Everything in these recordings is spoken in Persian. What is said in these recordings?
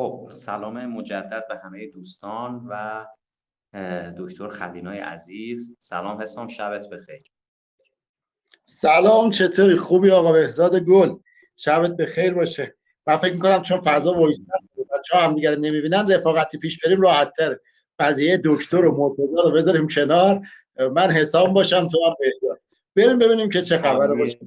خب سلام مجدد به همه دوستان و دکتر خلینای عزیز. سلام حسام شبت بخیر. سلام چطوری؟ خوبی آقا بهزاد گل. شبت بخیر باشه. من فکر می‌کنم چون فضا وایستر بچه هم دیگر نمی‌بینن رفاقتی پیش بریم راحت تر قضیه دکتر و مرتضی رو بذاریم کنار. من حسام باشم تو هم بهزاد. بریم ببینیم که چه خبره باشه.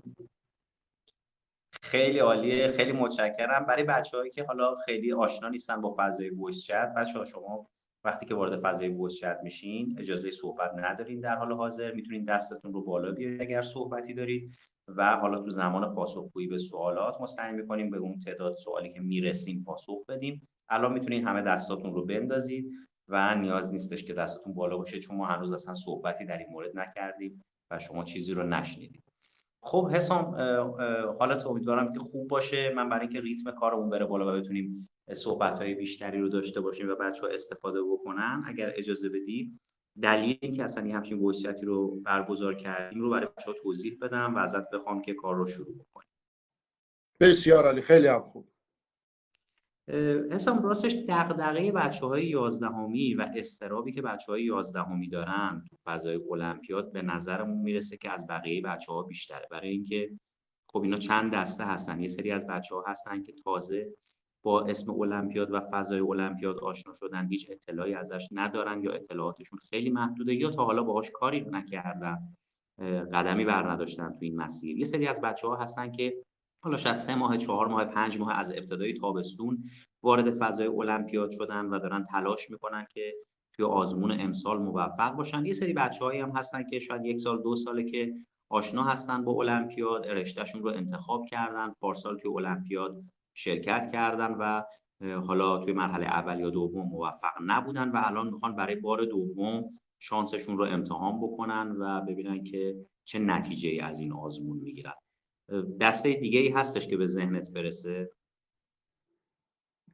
خیلی عالیه خیلی متشکرم. برای بچههایی که حالا خیلی آشنا نیستن با فضای voice chat بچه ها شما وقتی که وارد فضای voice chat میشین اجازه صحبت ندارین در حال حاضر. می‌تونین دستتون رو بالا بیارید اگر صحبتی دارید و حالا تو زمان پاسخگویی به سوالات مستقیم می‌کنیم به اون تعداد سوالی که می‌رسیم پاسخ بدیم. الان می‌تونین همه دستاتون رو بندازید و نیاز نیستش که دستتون بالا باشه چون ما هنوز اصلا صحبتی در این مورد نکردیم و شما چیزی رو نشنیدید. خب حسام حالت امیدوارم که خوب باشه. من برای اینکه ریتم کارمون بره بالا و بتونیم صحبت های بیشتری رو داشته باشیم و بچه ها استفاده بکنن اگر اجازه بدی دلیل اینکه اصلا این همچین گوشتی رو برگزار کردیم رو برای بچه ها توضیح بدم و ازت بخوام که کار رو شروع بکنیم. بسیار عالی خیلی هم خوب. حسام راستش دغدغه بچه های یازدهمی و استرابی که بچه های یازدهمی دارن تو فضای المپیاد به نظرمون می‌رسه که از بقیه بچه ها بیشتره. برای اینکه خب اینا چند دسته هستن؟ یه سری از بچه ها هستن که تازه با اسم المپیاد و فضای المپیاد آشنا شدن هیچ اطلاعی ازش ندارن یا اطلاعاتشون خیلی محدوده یا تا حالا باهاش کاری نکردن قدمی بر نداشتن تو این مسیر. یه سری از بچه ها هستن که حالا شاید سه ماه چهار ماه پنج ماه از ابتدای تابستون وارد فضای المپیاد شدن و دارن تلاش می‌کنن که توی آزمون امسال موفق باشن. یه سری بچه هم هستن که شاید یک سال دو ساله که آشنا هستن با المپیاد رشتهشون رو انتخاب کردن پارسال توی المپیاد شرکت کردن و حالا توی مرحله اول یا دوم موفق نبودن و الان می‌خوان برای بار دوم شانسشون رو امتحان بکنن و ببینن که چه نتیجه ای از این آزمون می‌گیرن. دسته دیگه ای هستش که به ذهنت برسه؟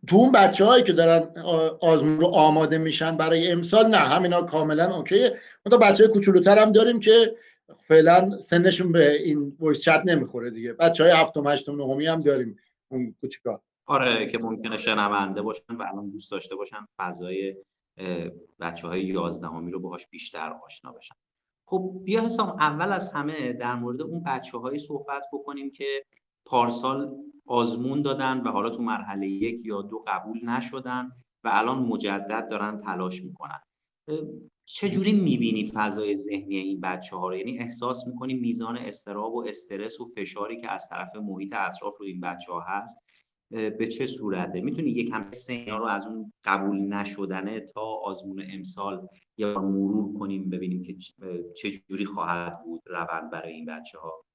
تو اون بچه هایی که دارن آزمون رو آماده میشن برای امسال نه همینا کاملا اوکیه. تا بچه های کوچولوتر هم داریم که فعلا سنشون به این ویس چت نمی‌خوره دیگه. بچه های هفتم هشتم نهمی هم داریم اون کوچیکا. آره که ممکنه شنونده باشن و الان دوست داشته باشن فضای بچه های یازدهمی رو باهاش بیشتر آشنا بشن. خب بیا حسام اول از همه در مورد اون بچه هایی صحبت بکنیم که پارسال آزمون دادن و حالا تو مرحله یک یا دو قبول نشدن و الان مجدد دارن تلاش می‌کنن. چجوری می‌بینی فضای ذهنی این بچه ها رو؟ یعنی احساس می‌کنی میزان استراب و استرس و فشاری که از طرف محیط اطراف رو این بچه ها هست به چه صورته؟ می‌تونی یکم سینا رو از اون قبول نشدنه تا آزمون امسال یا مرور کنیم ببینیم که چه جوری خواهد بود روند برای این بچه ها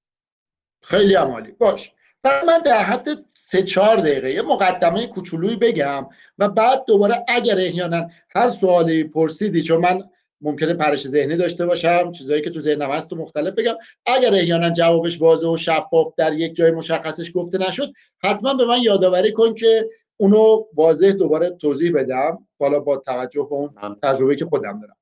خیلی عمالی. باش. من در حد سه چهار دقیقه یه مقدمه کوچولویی بگم و بعد دوباره اگر احیانا هر سوالی پرسیدی چون من ممکنه پرش ذهنی داشته باشم چیزایی که تو ذهنم هست تو مختلف بگم. اگر احیانا جوابش واضح و شفاف در یک جای مشخصش گفته نشد حتما به من یادآوری کن که اونو واضح دوباره توضیح بدم. بالا با توجه به اون تجربه که خودم دارم.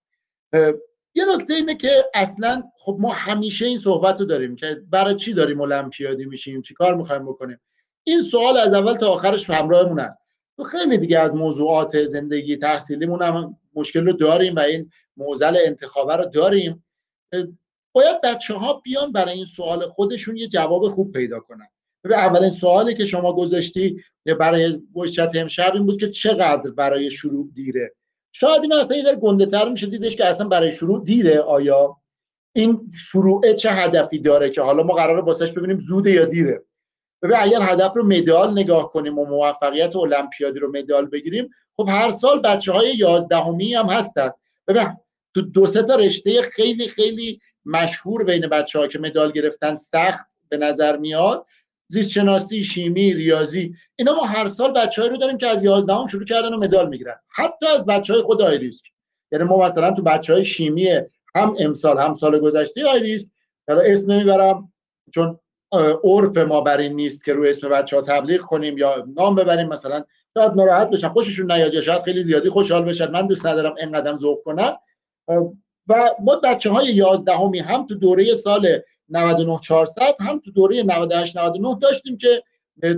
یه نکته اینه که اصلا خب ما همیشه این صحبت رو داریم که برای چی داریم المپیادی میشیم چی کار می‌خوایم بکنیم. این سوال از اول تا آخرش همراهمون است. تو خیلی دیگه از موضوعات زندگی تحصیلیمون هم مشکل رو داریم و این موزل انتخابه رو داریم. باید بچه ها بیان برای این سوال خودشون یه جواب خوب پیدا کنن. به اولین سوالی که شما گذاشتی برای گوشت امشب این بود که چقدر برای شروع دیره. شاید این اصلا یه ذره گنده تر میشه دیدش که اصلا برای شروع دیره. آیا این شروع چه هدفی داره که حالا ما قراره باسش ببینیم زوده یا دیره؟ ببین اگر هدف رو مدال نگاه کنیم و موفقیت المپیادی رو مدال بگیریم خب هر سال بچه های یازدهمی هم هستن. ببین تو دو سه تا رشته خیلی خیلی مشهور بین بچه ها که مدال گرفتن سخت به نظر میاد. زیست شناسی شیمی ریاضی اینا ما هر سال بچه‌ای رو داریم که از 11 هم شروع کردن و مدال می‌گیرن. حتی از بچه های خود آیریسک یعنی ما مثلا تو بچه های شیمی هم امسال هم سال گذشته آیریس حالا اسم نمی‌برم چون عرف ما بر این نیست که روی اسم بچه ها تبلیغ کنیم یا نام ببریم مثلا شاید ناراحت بشن خوششون نیاد یا شاید خیلی زیادی خوشحال بشن. من دوست ندارم اینقدر ذوق کنم. و ما بچه های یازدهمی هم تو دوره سال 99 400 هم تو دوره 98 99 داشتیم که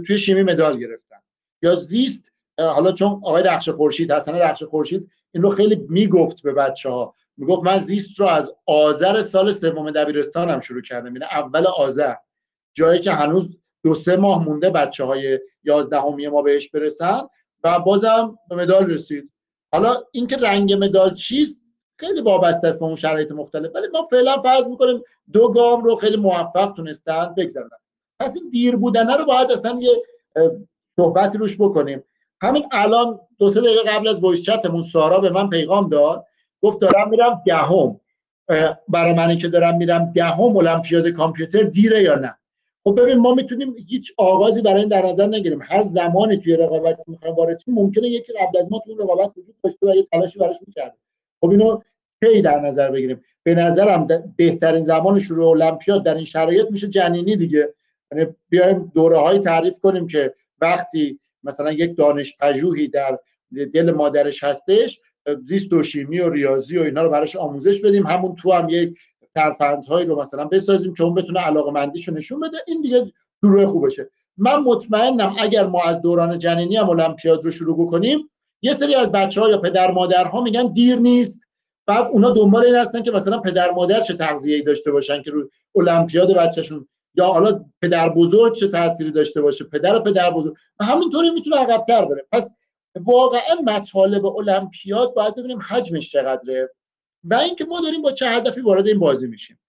توی شیمی مدال گرفتن. یا زیست حالا چون آقای رخش خورشید حسن رخش خورشید این رو خیلی می‌گفت به بچه ها می‌گفت من زیست رو از آذر سال سوم دبیرستانم شروع کردم یعنی اول آذر. جایی که هنوز دو سه ماه مونده بچه های یازدهمی ما بهش برسن و بازم به مدال رسید. حالا اینکه رنگ مدال چیست؟ خیلی وابسته است به اون شرایط مختلف. ولی ما فعلا فرض می‌کنیم دو گام رو خیلی موفق تونستن بگذارن پس این دیر بودنه رو باید اصلا یه صحبتی روش بکنیم. همین الان دو سه دقیقه قبل از voice chat مون سارا به من پیغام داد. گفت دارم میرم دهم. برای منی که دارم میرم دهم المپیاد کامپیوتر دیره یا نه؟ خب ببین ما می‌تونیم هیچ آغازی برای این در نظر نگیریم. هر زمانی توی رقابت می‌خوایم وارد ممکنه یکی قبل از ما توی رقابت وجود داشته و یه تلاشی براش می‌کرده. خب اینو کی در نظر بگیریم. به نظرم بهترین زمان شروع المپیاد در این شرایط میشه جنینی دیگه. یعنی بیایم دوره های تعریف کنیم که وقتی مثلا یک دانش پژوهی در دل مادرش هستش زیست و شیمی و ریاضی و اینا رو براش آموزش بدیم. همون تو هم یک ترفندهایی رو مثلا بسازیم که اون بتونه علاقه مندیشو نشون بده. این دیگه شروع خوبشه من مطمئنم اگر ما از دوران جنینی هم المپیاد رو شروع بکنیم یه سری از بچه ها یا پدر مادرها میگن دیر نیست. بعد اونا دنبال این هستن که مثلا پدر مادر چه تغذیه‌ای داشته باشن که رو المپیاد بچهشون یا حالا پدر بزرگ چه تأثیری داشته باشه پدر و پدر بزرگ. و همینطوری می‌تونه عقبتر بره. پس واقعا مطالب المپیاد باید ببینیم حجمش چقدره. و اینکه ما داریم با چه هدفی وارد این بازی میشیم.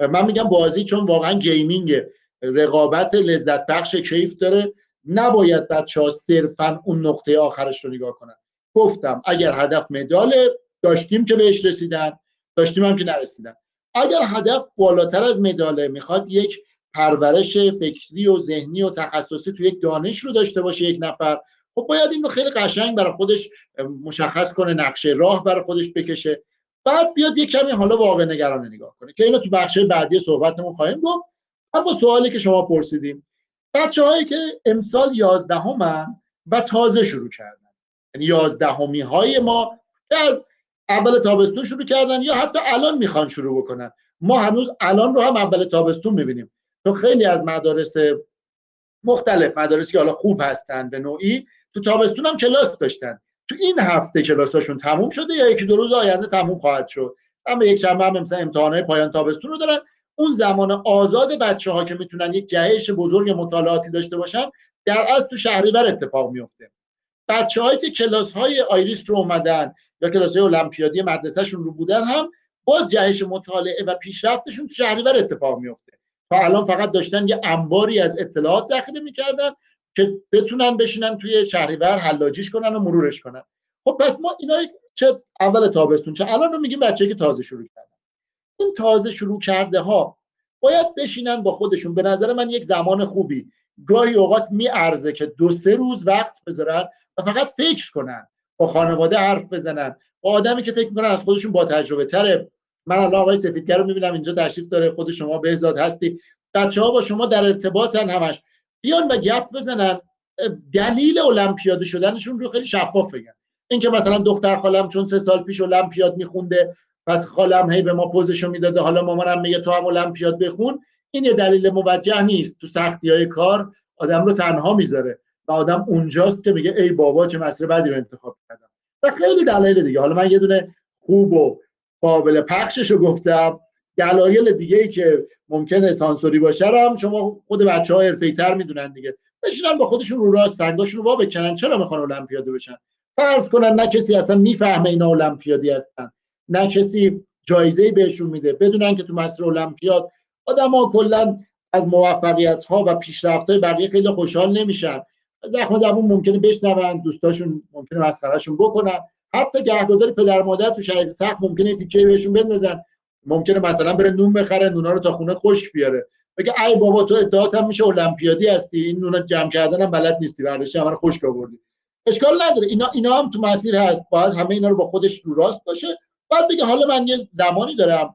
من میگم بازی چون واقعا game ه یک رقابت لذت بخش کیف داره. نباید بچه ها صرفا اون نقطه آخرش رو نگاه کنن. گفتم اگر هدف مدال داشتیم که بهش رسیدن داشتیم هم که نرسیدن. اگر هدف بالاتر از مداله می‌خواد یک پرورش فکری و ذهنی و تخصصی تو یک دانش رو داشته باشه یک نفر. خب باید این رو خیلی قشنگ برای خودش مشخص کنه نقشه راه برای خودش بکشه. بعد بیاد یک کمی حالا واقع نگرانه نگاه کنه. که اینو تو بخش بعدی صحبتمون خواهیم گفت. اما سوالی که شما پرسیدیم بچه هایی که امسال یازدهمن و تازه شروع کردن. یعنی یازدهمی های ما که از اول تابستون شروع کردن یا حتی الان می‌خوان شروع بکنن؟ ما هنوز الان رو هم اول تابستون می‌بینیم. تو خیلی از مدارس مختلف مدارسی که حالا خوب هستن به نوعی تو تابستون هم کلاس داشتن. تو این هفته کلاساشون تموم شده یا یکی دو روز آینده تموم خواهد شد؟ اما یک شنبه هم مثلا امتحانات پایان تابستون رو دارن. اون زمان آزاد بچه ها که می‌تونن یک جهش بزرگ مطالعاتی داشته باشن در از تو شهریور اتفاق میفته بچه هایی که کلاس های آیریس رو اومدن یا کلاس المپیادی مدرسهشون رو بودن هم باز جهش مطالعه و پیشرفتشون تو شهریور اتفاق میفته تا الان فقط داشتن یه انباری از اطلاعات ذخیره می‌کردن که بتونن بشینن توی شهریور حلاجیش کنن و مرورش کنن. خب پس ما اینا چه اول تابستون چه الان رو میگیم بچه که تازه شروع کردن. این تازه شروع کرده ها باید بشینن با خودشون. به نظر من یک زمان خوبی. گاهی اوقات میارزه که دو سه روز وقت بذارن و فقط فکر کنن. با خانواده حرف بزنن. با آدمی که فکر می‌کنن از خودشون با تجربه تره. من الان آقای سفیدگر رو می‌بینم اینجا تشریف داره خود شما بهزاد هستی. بچه ها با شما در ارتباطن همش. بیان و گپ بزنن. دلیل المپیاد شدنشون رو خیلی شفاف بگن. اینکه مثلا دختر خالم چون سه سال پیش المپیاد میخونده پس خالم هی به ما پوزشو می‌داده حالا مامانم میگه تو هم المپیاد بخون. این یه دلیل موجه نیست. تو سختی های کار آدم رو تنها می‌ذاره. و آدم اونجاست که میگه ای بابا چه مسئله بدی رو انتخاب کردم. و خیلی دلایل دیگه. حالا من یه دونه خوب و قابل پخشش رو گفتم. دلایل دیگه ای که ممکنه سانسوری باشه هم شما خود بچه ها تر می‌دونن دیگه. بشینن با خودشون رو راست سنگاشون رو وا بکنن. چرا می‌خوان المپیاده بشن؟ فرض کنن نه کسی اصلا می‌فهمه اینا المپیادی هستن. نه کسی جایزه بهشون میده. بدونن که تو مسیر المپیاد ها کلا از موفقیت ها و پیشرفت های بقیه خیلی خوشحال نمیشن. زخم زبون ممکنه بشنون دوستاشون ممکنه مسخرهشون بکنن. حتی گهگداری پدر مادر تو شرایط سخت ممکنه تیکه بهشون بندازن. ممکنه مثلا بره نون بخره نونا رو تا خونه خشک بیاره. بگه ای بابا تو ادعات هم میشه المپیادی هستی؟ این نونا جمع کردن هم بلد نیستی برداشتی همه خشک آوردی. اشکال نداره. اینا اینا هم تو مسیر هست. باید همه اینا رو با خودش رو راست باشه. بعد بگه حالا من یه زمانی دارم.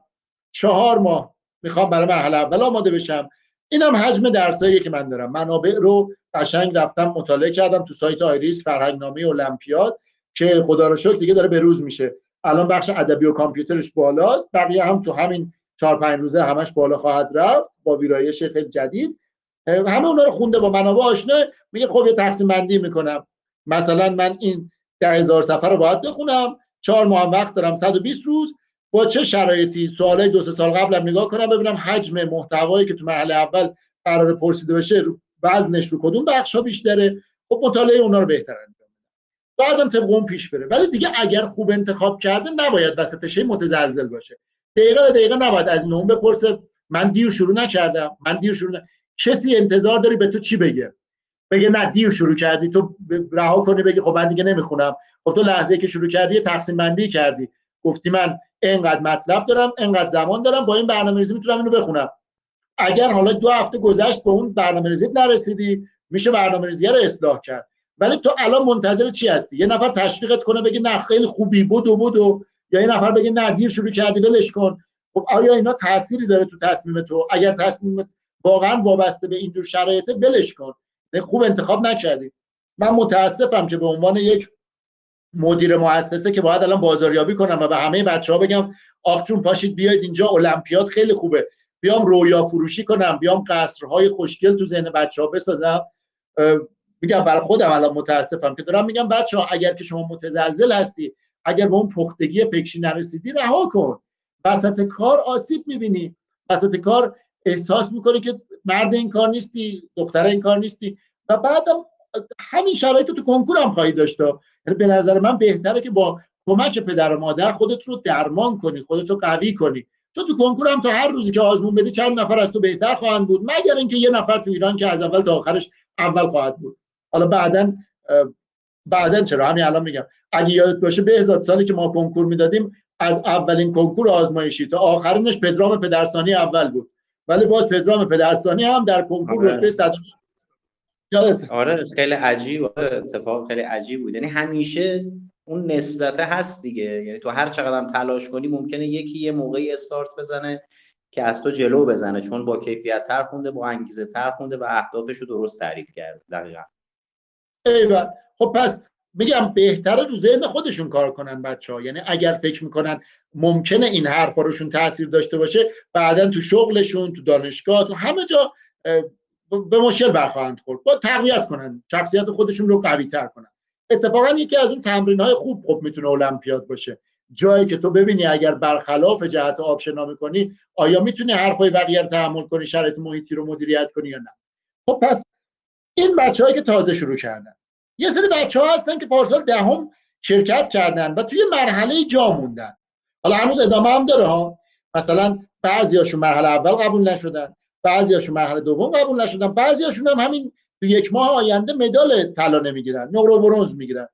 چهار ماه می‌خوام برای مرحله اول آماده بشم. اینم حجم درسایی که من دارم. منابع رو قشنگ رفتم مطالعه کردم تو سایت آیریس فرهنگنامه المپیاد که خدا رو شکر دیگه داره به روز میشه. الان بخش ادبی و کامپیوترش بالاست بقیه هم تو همین چهار پنج روزه همش بالا خواهد رفت با ویرایش خیلی جدید. همه اونا رو خونده با منابع آشنا میگه خب یه تقسیم بندی می‌کنم. مثلا من این ده هزار سفر رو باید بخونم چهار ماه وقت دارم 120 روز. با چه شرایطی؟ سوالای دو سه سال قبلم نگاه کنم ببینم حجم محتوایی که تو مرحله اول قرار پرسیده بشه وزنش رو کدوم بخش ها بیشتره خب مطالعه اونا رو بهتر انجام بعدم طبق اون پیش بره. ولی دیگه اگر خوب انتخاب کرده نباید وسطش متزلزل باشه. دقیقه به دقیقه نباید از اون بپرسه من دیر شروع نکردم من دیر شروع کسی انتظار داری به تو چی بگه؟ بگه نه دیر شروع کردی. تو رها کنی بگی خب من دیگه نمی‌خونم. خب تو لحظه که شروع کردی تقسیم بندی کردی. گفتی من اینقدر مطلب دارم اینقدر زمان دارم با این برنامه‌ریزی می‌تونم اینو بخونم. اگر حالا دو هفته گذشت به اون برنامه‌ریزی نرسیدی میشه برنامه‌ریزی رو اصلاح کرد. ولی تو الان منتظر چی هستی؟ یه نفر تشویقت کنه بگه نه خیلی خوبی بود بود و یا یه نفر بگه نه دیر شروع کردی ولش کن. خب آیا اینا تأثیری داره تو تصمیم تو؟ اگر تصمیم واقعا وابسته به اینجور شرایط ولش کن. خوب انتخاب نکردی. من متاسفم که به عنوان یک مدیر مؤسسه که باید الان بازاریابی کنم و به همه بچه ها بگم آخ چون پاشید بیاید اینجا المپیاد خیلی خوبه. بیام رویا فروشی کنم بیام قصرهای خوشگل تو ذهن بچه ها بسازم میگم برای خودم الان متاسفم که دارم میگم بچه ها اگر که شما متزلزل هستی اگر به اون پختگی فکری نرسیدی رها کن. وسط کار آسیب می‌بینی. وسط کار احساس می‌کنی که مرد این کار نیستی دختر این کار نیستی. و بعدم همین شرایط تو کنکور هم خواهی داشت. یعنی به نظر من بهتره که با کمک پدر و مادر خودت رو درمان کنی خودت رو قوی کنی. تو تو کنکور هم تا هر روزی که آزمون بدی چند نفر از تو بهتر خواهند بود مگر اینکه یه نفر تو ایران که از اول تا آخرش اول خواهد بود. حالا بعدا بعدا چرا؟ همین الان میگم. اگه یادت باشه به هزار سالی که ما کنکور می‌دادیم از اولین کنکور آزمایشی تا آخرینش پدرام پدرسانی اول بود. ولی باز پدرام پدرسانی هم در کنکور آره. رتبه صد آره خیلی عجیب آره، اتفاق خیلی عجیب بود. یعنی همیشه اون نسبته هست دیگه. یعنی تو هر چقدر هم تلاش کنی ممکنه یکی یه موقعی استارت بزنه که از تو جلو بزنه چون با کیفیت تر خونده با انگیزه تر خونده و اهدافش رو درست تعریف کرده. دقیقا. ایوه خب پس میگم بهتره رو ذهن خودشون کار کنن بچه ها یعنی اگر فکر می‌کنن ممکنه این حرفا روشون تاثیر داشته باشه بعدا تو شغلشون تو دانشگاه تو همه جا به مشکل برخواهند خورد. با تقویت کنن. شخصیت خودشون رو قوی تر کنن. اتفاقا یکی از اون تمرین های خوب خب می‌تونه المپیاد باشه. جایی که تو ببینی اگر برخلاف جهت آب شنا می‌کنی آیا می‌تونی حرفای بقیه رو تحمل کنی شرایط محیطی رو مدیریت کنی یا نه؟ خب پس این بچههایی که تازه شروع کردن. یه سری بچه ها هستن که پارسال دهم شرکت کردن و توی مرحله جا موندن. حالا هنوز ادامه هم داره ها. مثلا بعضیاشون مرحله اول قبول نشدن بعضیاشون مرحله دوم قبول نشدن بعضیاشون هم همین تو یک ماه آینده مدال طلا نمی‌گیرن نقره و برنز می‌گیرن.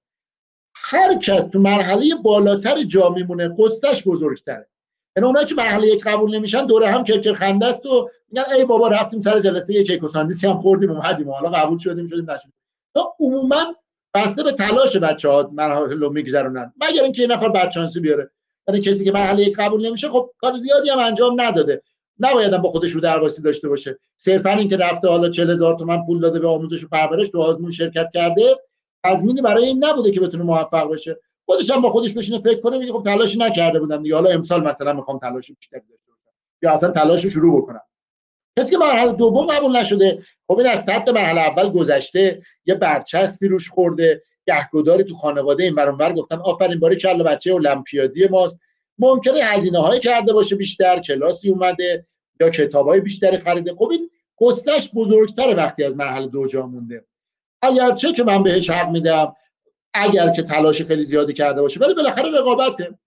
هر کس تو مرحله بالاتر جا میمونه قصتش بزرگتره. یعنی اونایی که مرحله یک قبول نمیشن دوره هم کرکر خنده است و میگن ای بابا رفتیم سر جلسه یک کیک هم خوردیم اومدیم حالا قبول شدیم شدیم نشدیم. تا عموما بسته به تلاش بچه ها مرحله رو میگذرونن. مگر اینکه یه نفر بچانسی بیاره. یعنی کسی که مرحله یک قبول نمیشه خب کار زیادی هم انجام نداده. نباید با خودش رو درواسی داشته باشه. صرفا اینکه رفته حالا 40 هزار تومن پول داده به آموزش و پرورش تو آزمون شرکت کرده تضمینی برای این نبوده که بتونه موفق بشه خودش هم با خودش بشینه فکر کنه میگه خب تلاشی نکرده بودم دیگه. حالا امسال مثلا می‌خوام تلاش بیشتری داشته باشم. یا اصلا تلاش رو شروع بکنم. کسی که مرحله دوم قبول نشده خب این از سطح مرحله اول گذشته یه برچسبی روش خورده گهگداری تو خانواده این برانور گفتن آفرین باری کل بچه المپیادی ماست. ممکنه هزینه های کرده باشه بیشتر کلاسی اومده یا کتاب های بیشتری خریده. خب این قصتش بزرگتره وقتی از مرحله دو جا مونده. اگرچه که من بهش حق میدم اگر که تلاش خیلی زیادی کرده باشه ولی بالاخره رقابته.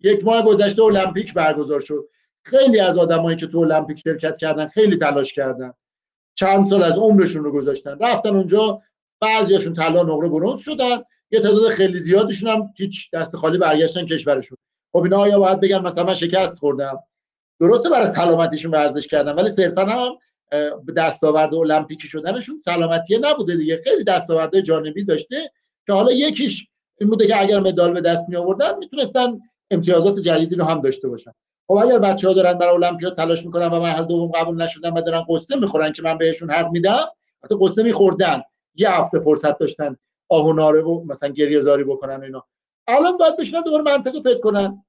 یک ماه گذشته المپیک برگزار شد. خیلی از آدمایی که تو المپیک شرکت کردن خیلی تلاش کردن. چند سال از عمرشون رو گذاشتن. رفتن اونجا بعضیاشون طلا نقره برنز شدن. یه تعداد خیلی زیادشون هم هیچ دست خالی برگشتن کشورشون. خب اینا آیا باید بگن مثلا من شکست خوردم. درسته برای سلامتیشون ورزش کردن ولی صرفا هم دستاورد المپیکی شدنشون سلامتی نبوده دیگه. خیلی دستاورد جانبی داشته که حالا یکیش این بوده که اگر مدال به دست می آوردن می‌تونستن امتیازات جدیدی رو هم داشته باشن. خب اگر بچه ها دارن برای المپیاد تلاش می‌کنن و مرحله دوم قبول نشدن و دارن قصه می‌خورن که من بهشون حق میدم حتی قصه میخوردن. یه هفته فرصت داشتن آه و و مثلا گریه زاری بکنن اینا. الان باید بشینن دوباره منطقی فکر کنن.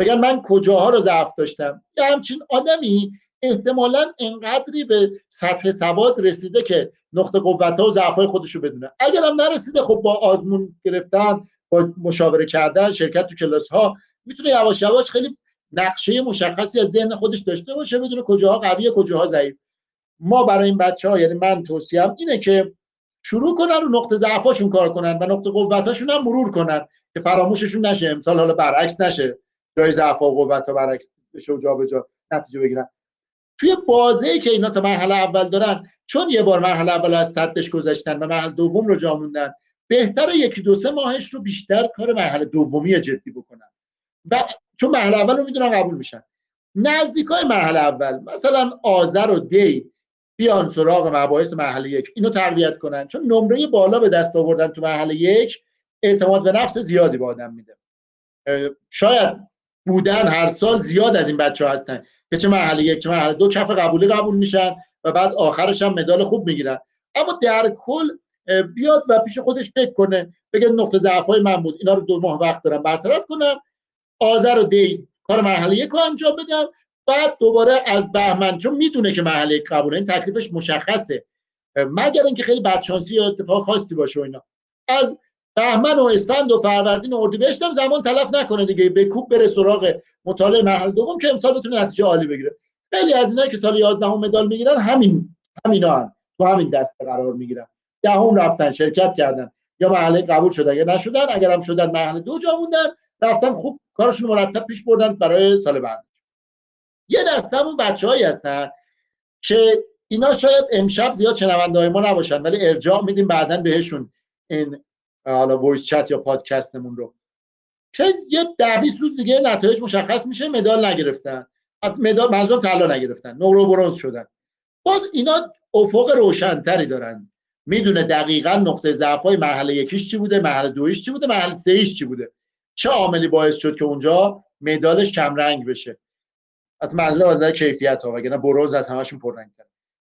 بگن من کجاها رو ضعف داشتم؟ یه همچین آدمی احتمالا انقدری به سطح سواد رسیده که نقطه قوت ها و ضعف های خودش رو بدونه. اگر هم نرسیده خب با آزمون گرفتن با مشاوره کردن شرکت تو کلاس ها می‌تونه یواش یواش خیلی نقشه مشخصی از ذهن خودش داشته باشه بدونه کجاها قویه کجاها ضعیف. ما برای این بچه ها یعنی من توصیم اینه که شروع کنن رو نقطه ضعفاشون کار کنن و نقطه قوتاشون هم مرور کنن که فراموششون نشه امسال حالا برعکس نشه. جای ضعف و قوت ها برعکس بشه و جابجا نتیجه بگیرن. توی بازه که اینا تا مرحله اول دارن چون یه بار مرحله اول از صدش گذاشتن و مرحله دوم رو جا موندن بهتر یکی دو سه ماهش رو بیشتر کار مرحله دومی جدی بکنن. و چون مرحله اول رو می‌دونن قبول میشن. نزدیکای مرحله اول مثلا آذر و دی بیان سراغ مباحث مرحله یک اینو تقویت کنن. چون نمره بالا به دست آوردن تو مرحله یک اعتماد به نفس زیادی به آدم میده. شاید بودن هر سال زیاد از این بچه ها هستن. که چه مرحله یک چه مرحله دو کف قبولی قبول میشن و بعد آخرش هم مدال خوب می‌گیرن. اما در کل بیاد و پیش خودش فکر کنه بگه نقطه ضعف های من بود اینا رو دو ماه وقت دارم برطرف کنم آذر و دی کار مرحله یک رو انجام بدم بعد دوباره از بهمن چون می‌دونه که مرحله قبول این تکلیفش مشخصه. مگر اینکه خیلی بدشانسی یا اتفاق خاصی باشه و اینا. از بهمن و اسفند و فروردین و اردیبهشت هم زمان تلف نکنه دیگه به کوب بره سراغ مطالعه مرحله دوم که امسال بتونه نتیجه عالی بگیره. خیلی از اینایی که سال 11 مدال می‌گیرن همین همینا هم تو همین دسته قرار می‌گیرن. دهم رفتن شرکت کردن. یا مرحله قبول شدن یا نشدن اگر هم شدن مرحله دو جا موندن رفتن خوب کارشون مرتب پیش بردن برای سال بعد. یه دستمون بچه‌هایی هستن که اینا شاید امشب زیاد شنونده ما نباشن ولی ارجاع میدیم بعدا بهشون. این حالا voice chat یا پادکستمون رو. که یه ده 20 روز دیگه نتایج مشخص میشه مدال نگرفتن. مدال منظورم طلا نگرفتن. نقره برنز شدن. باز اینا افق روشنتری دارن. می‌دونه دقیقا نقطه ضعف های مرحله یکیش چی بوده مرحله دویش چی بوده مرحله سهیش چی بوده. چه عاملی باعث شد که اونجا مدالش کم رنگ بشه؟ حتی منظور از کیفیت ها وگرنه برنز از همشون پررنگ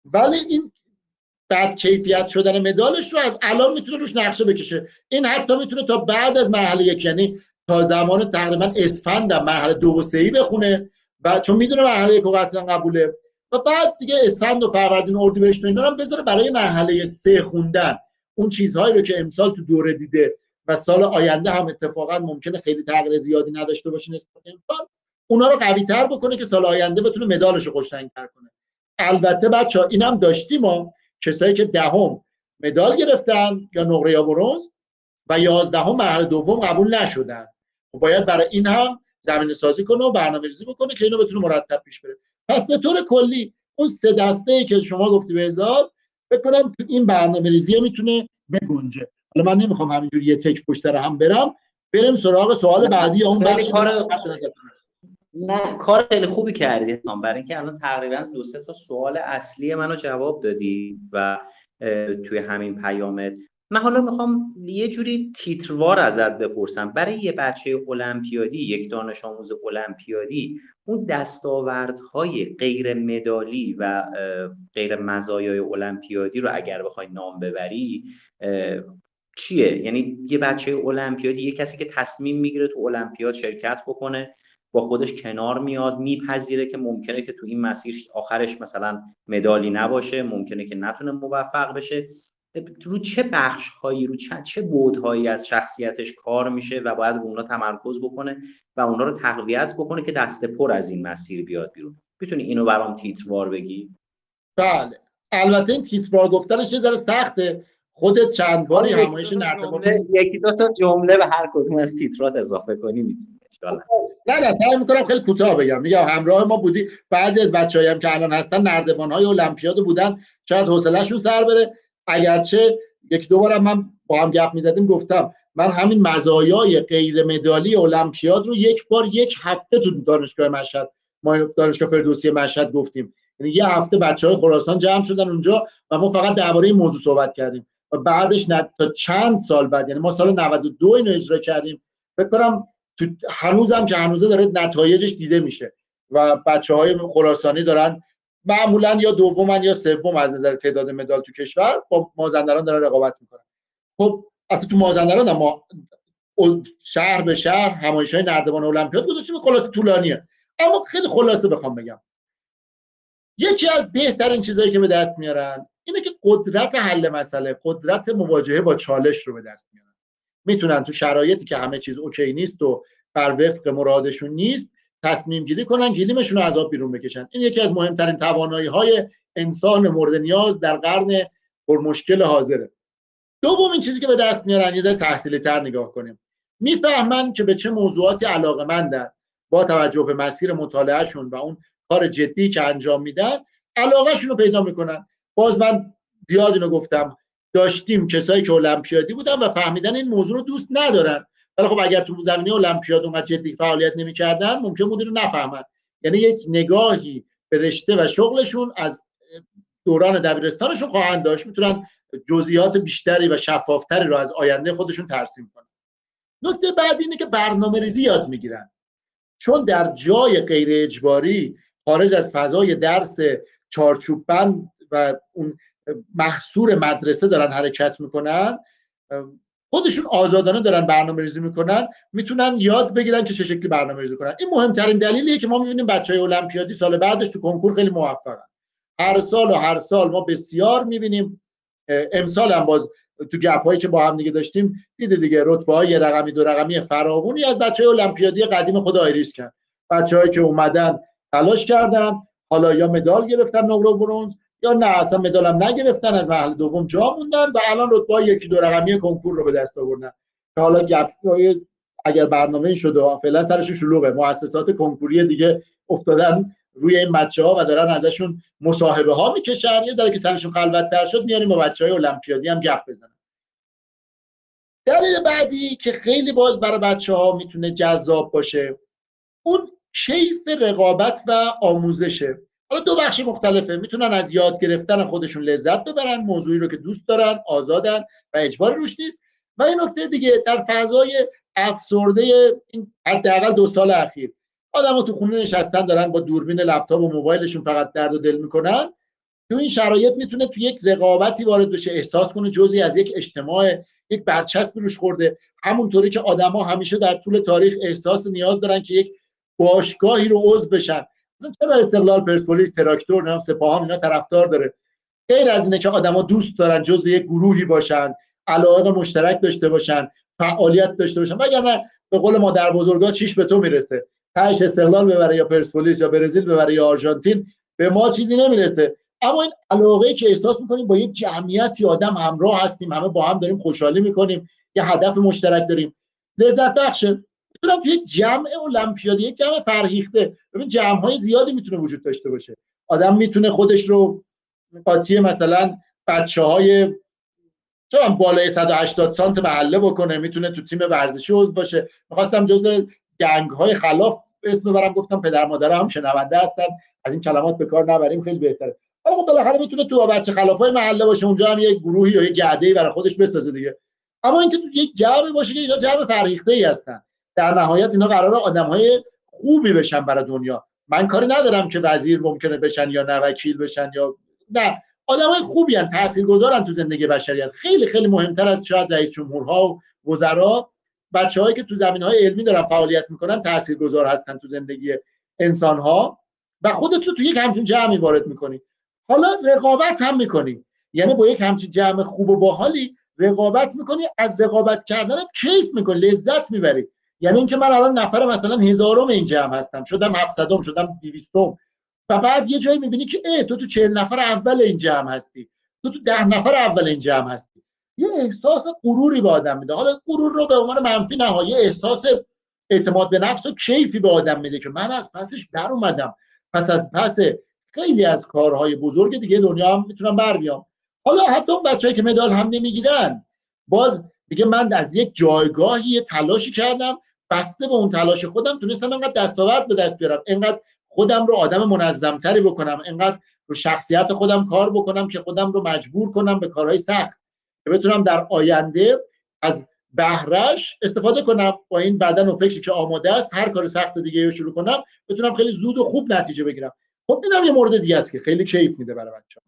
ولی این بعد کیفیت شدن مدالش رو از الان می‌تونه روش نقشه بکشه. این حتی می‌تونه تا بعد از مرحله یک یعنی تا زمان تقریبا اسفند مرحله دو و سهی بخونه و چون می‌دونه مرحله یک قطعا قبوله. و بعد دیگه اسفند و فروردین و اردیبهشت و اینا بذاره برای مرحله سه خوندن. اون چیزهایی رو که امسال تو دوره دیده و سال آینده هم اتفاقا ممکنه خیلی تغییر زیادی نداشته باشه نسبت امسال اونا رو قوی تر بکنه که سال آینده بتونه مدالش رو خوشرنگ تر کنه. البته بچه اینم داشتیم کسایی که دهم مدال گرفتن یا نقره یا برنز و یازدهم مرحله دوم قبول نشدن. و باید برای این هم زمین سازی کنه و برنامه ریزی بکنه که اینو بتونه مرتب پیش بره. پس به طور کلی اون سه دسته ای که شما گفتی به ازاد بکنم این برنامه ریزی می‌تونه بگنجه. حالا من نمی‌خوام همینجوری یه تک پشت سر هم برم. بریم سراغ سوال بعدی اون بخش کار... نه کار خیلی خوبی کردی برای اینکه الان تقریبا دو سه تا سوال اصلی منو جواب دادی و توی همین پیامت من حالا می‌خوام یه جوری تیتروار ازت بپرسم. برای یه بچه المپیادی یک دانش آموز المپیادی اون دستاوردهای غیر مدالی و غیر مزایای المپیادی رو اگر بخوای نام ببری چیه؟ یعنی یه بچه المپیادی یه کسی که تصمیم می‌گیره تو المپیاد شرکت بکنه با خودش کنار میاد میپذیره که ممکنه که تو این مسیر آخرش مثلا مدالی نباشه ممکنه که نتونه موفق بشه. رو چه بخش هایی رو چه, چه بودهایی از شخصیتش کار میشه و باید رو اونا تمرکز بکنه و اونا رو تقویت بکنه که دست پر از این مسیر بیاد بیرون؟ می‌تونی اینو برام تیتروار بگی؟ بله. البته این تیتروار گفتنش یه ذره سخته. خودت چند باری همایش نردبان یکی دو تا جمله به هر کدوم از تیترات اضافه کنی می‌تونی. نه نه سعی می‌کنم خیلی کوتاه بگم. میگم همراه ما بودی. بعضی از بچه‌ای هم که الان هستن نردبان های المپیاد بودن. شاید حوصله‌شون سر بره. اگرچه یک دو بارم من با هم گپ می‌زدیم گفتم من همین مزایای غیر مدالی المپیاد رو یک بار یک هفته تو دانشگاه مشهد ما دانشگاه فردوسی مشهد گفتیم. یعنی یه هفته بچه های خراسان جمع شدن اونجا و ما فقط درباره این موضوع صحبت کردیم. و بعدش تا چند سال بعد یعنی ما سال 92 اینو اجرا کردیم. فکر کنم تو هنوزم که هنوزه داره نتایجش دیده میشه و بچه های خراسانی دارن معمولا یا دومن یا سوم از نظر تعداد مدال تو کشور با مازندران دارن رقابت می‌کنن. خب حتی تو مازندران ما شهر به شهر همایش های نردبان المپیاد گذاشتیم خلاصه طولانیه. اما خیلی خلاصه بخوام بگم. یکی از بهترین چیزهایی که به دست میارن اینه که قدرت حل مسئله قدرت مواجهه با چالش رو به دست میارن. می‌تونن تو شرایطی که همه چیز اوکی نیست و بر وفق مرادشون نیست تصمیم گیری کنن گلیمشون رو از آب بیرون بکشن. این یکی از مهمترین توانایی های انسان مورد نیاز در قرن پرمشکل حاضره. دومین چیزی که به دست میارن یه تحصیلی تر نگاه کنیم. می‌فهمن که به چه موضوعاتی علاقه مندن با توجه به مسیر مطالعهشون و اون کار جدی که انجام میدن علاقهشون رو پیدا می‌کنن. باز من زیاد اینو گفتم داشتیم کسایی که المپیادی بودن و فهمیدن این موضوع رو دوست ندارن. ولی خب اگر تو زمینه المپیاد اونقدر جدی فعالیت نمی‌کردن ممکن بود رو نفهمن. یعنی یک نگاهی به رشته و شغلشون از دوران دبیرستانشون خواهند داشت. می‌تونن جزئیات بیشتری و شفافتری رو از آینده خودشون ترسیم کنن. نکته بعدی اینه که برنامه ریزی یاد می‌گیرن. چون در جای غیر اجباری خارج از فضای درس چارچوب بند و اون محصور مدرسه دارن حرکت می‌کنن خودشون آزادانه دارن برنامه ریزی می‌کنن می‌تونن یاد بگیرن که چه شکلی برنامه ریزی کنن. این مهمترین دلیلیه که ما می‌بینیم بچه های المپیادی سال بعدش تو کنکور خیلی موفقن. هر سال و هر سال ما بسیار می‌بینیم امسال هم باز تو گپ هایی که با هم دیگه داشتیم دیده دیگه رتبه های رقمی دو رقمی فراوونی از بچه های المپیادی قدیم خود آیریس کرد. هایی که اومدن تلاش کردن حالا یا مدال گرفتن نقره برونز یا نه اصلا مدال هم نگرفتن از مرحله دوم جا موندن و الان رتبه یکی دو رقمی کنکور رو به دست آوردن. که حالا گپ اگر برنامه شده و فعلا سرشون شلوغه. مؤسسات کنکوری دیگه افتادن روی این بچه ها و دارن ازشون مصاحبه ها می‌کشن. یه داره که سرشون خلوت تر شد میاریم با بچه های المپیادی هم گپ بزنن. دلیل بعدی که خیلی باز برای بچه ها می‌تونه جذاب باشه اون شیف رقابت و آموزشه. حالا دو بخش مختلفه. می‌تونن از یاد گرفتن خودشون لذت ببرن موضوعی رو که دوست دارن آزادن و اجبار روش نیست. و این نکته دیگه در فضای افسرده این حداقل دو سال اخیر آدم تو خونه نشستن دارن با دوربین لپتاپ و موبایلشون فقط درد و دل می‌کنن. تو این شرایط می‌تونه تو یک رقابتی وارد بشه احساس کنه جزی از یک اجتماع یک برچسب روش خورده. همونطوری که آدما همیشه در طول تاریخ احساس نیاز دارن که یک باشگاهی رو عضو بشن. چرا استقلال پرسپولیس تراکتور نه سپاهان اینا طرفدار داره؟ غیر از اینه که آدما دوست دارن جزء یک گروهی باشن علاقه مشترک داشته باشن فعالیت داشته باشن. وگرنه به قول ما در بزرگا چیش به تو می‌رسه؟ تاش استقلال ببره یا پرسپولیس یا برزیل ببره یا آرژانتین به ما چیزی نمی‌رسه. اما این علاقه که احساس می‌کنیم با یک جمعیتی آدم همراه هستیم همه با هم داریم خوشحالی می‌کنیم یه هدف مشترک داریم. لذت بخشه. می‌تونم توی جمع المپیادی یک جمع فرهیخته. ببین جمع های زیادی می‌تونه وجود داشته باشه. آدم می‌تونه خودش رو قاطی مثلا بچه های چون بالای 180 سانت محله بکنه. می‌تونه تو تیم ورزشی عضو باشه. می‌خواستم جز گنگ های خلاف اسم ببرم. گفتم پدر مادر هم شنونده هستن. از این کلمات به کار نبریم. خیلی بهتره. حالا خب بالاخره می‌تونه تو بچه های محله باشه. اونجا هم یک گروهی یا یک گعده برای خودش بسازه دیگه. اما اینکه تو یک جمع باشه که اینا جمع فرهیخته ای هستن. در نهایت اینا قرار آدم های خوبی بشن برای دنیا. من کاری ندارم که وزیر ممکنه بشن یا نه وکیل بشن یا نه. آدمای خوبی هستن تاثیرگذارن تو زندگی بشریت. خیلی خیلی مهمتر از شاید رئیس جمهورها و وزرا. بچه‌هایی که تو زمینهای علمی دارن فعالیت می‌کنن تاثیرگذار هستن تو زندگی انسان ها و خودت رو تو یک همچین جمعی وارد می‌کنی. حالا رقابت هم می‌کنی. یعنی با یک همچین جمع خوب و باحالی رقابت می‌کنی از رقابت کردنت کیف می‌کنی لذت می‌بری. یعنی اینکه من الان نفر مثلا هزارم این جمع هستم. شدم 700م شدم 200 و بعد یه جایی می‌بینی که ای تو تو 40 نفر اول این جمع هستی. تو تو ده نفر اول این جمع هستی. یه احساس غروری به آدم میده. حالا غرور رو به عنوان منفی نهایی احساس اعتماد به نفس و کیفی به آدم میده که من از پسش در اومدم. پس از پس خیلی از کارهای بزرگ دیگه دنیا هم می‌تونم بر بیام. حالا حتی اون بچه‌ای که مدال هم نمی‌گیرن باز میگه من از یک جایگاهی تلاشی کردم بسته به اون تلاش خودم تونستم انقدر دستاورد به دست بیارم. انقدر خودم رو آدم منظمتری بکنم انقدر رو شخصیت خودم کار بکنم که خودم رو مجبور کنم به کارهای سخت. که بتونم در آینده از بهرش استفاده کنم. با این بدن و فکری که آماده است هر کار سخت دیگه رو شروع کنم بتونم خیلی زود و خوب نتیجه بگیرم. خب اینم یه مورد دیگه است که خیلی کیف میده برای بچه‌ها.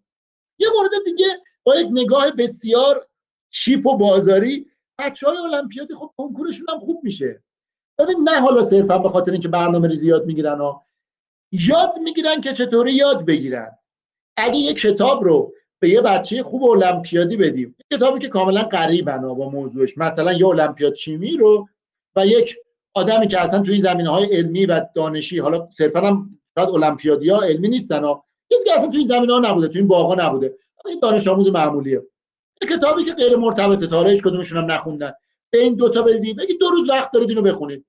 یه مورد دیگه با یک نگاه بسیار چیپ و بازاری. بچه های خب کنکورشون هم خوب میشه. ببین نه حالا صرفا به خاطر اینکه برنامه ریزی یاد می‌گیرن ها یاد می‌گیرن که چطوری یاد بگیرن. اگه یک کتاب رو به یه بچه خوب المپیادی بدیم کتابی که کاملا قریبن با موضوعش مثلا یه المپیاد شیمی رو و یک آدمی که اصلا توی زمینه های علمی و دانشی حالا صرفا هم شاید المپیادیا علمی نیستن ها کسی که اصلا توی این زمینه ها نبوده توی این باغا نبوده این دانش آموز معمولیه. کتابی که غیر مرتبطه تا هیچ کدومشون هم نخوندن. به این دوتا بدید بگید دو روز وقت دارید اینو بخونید.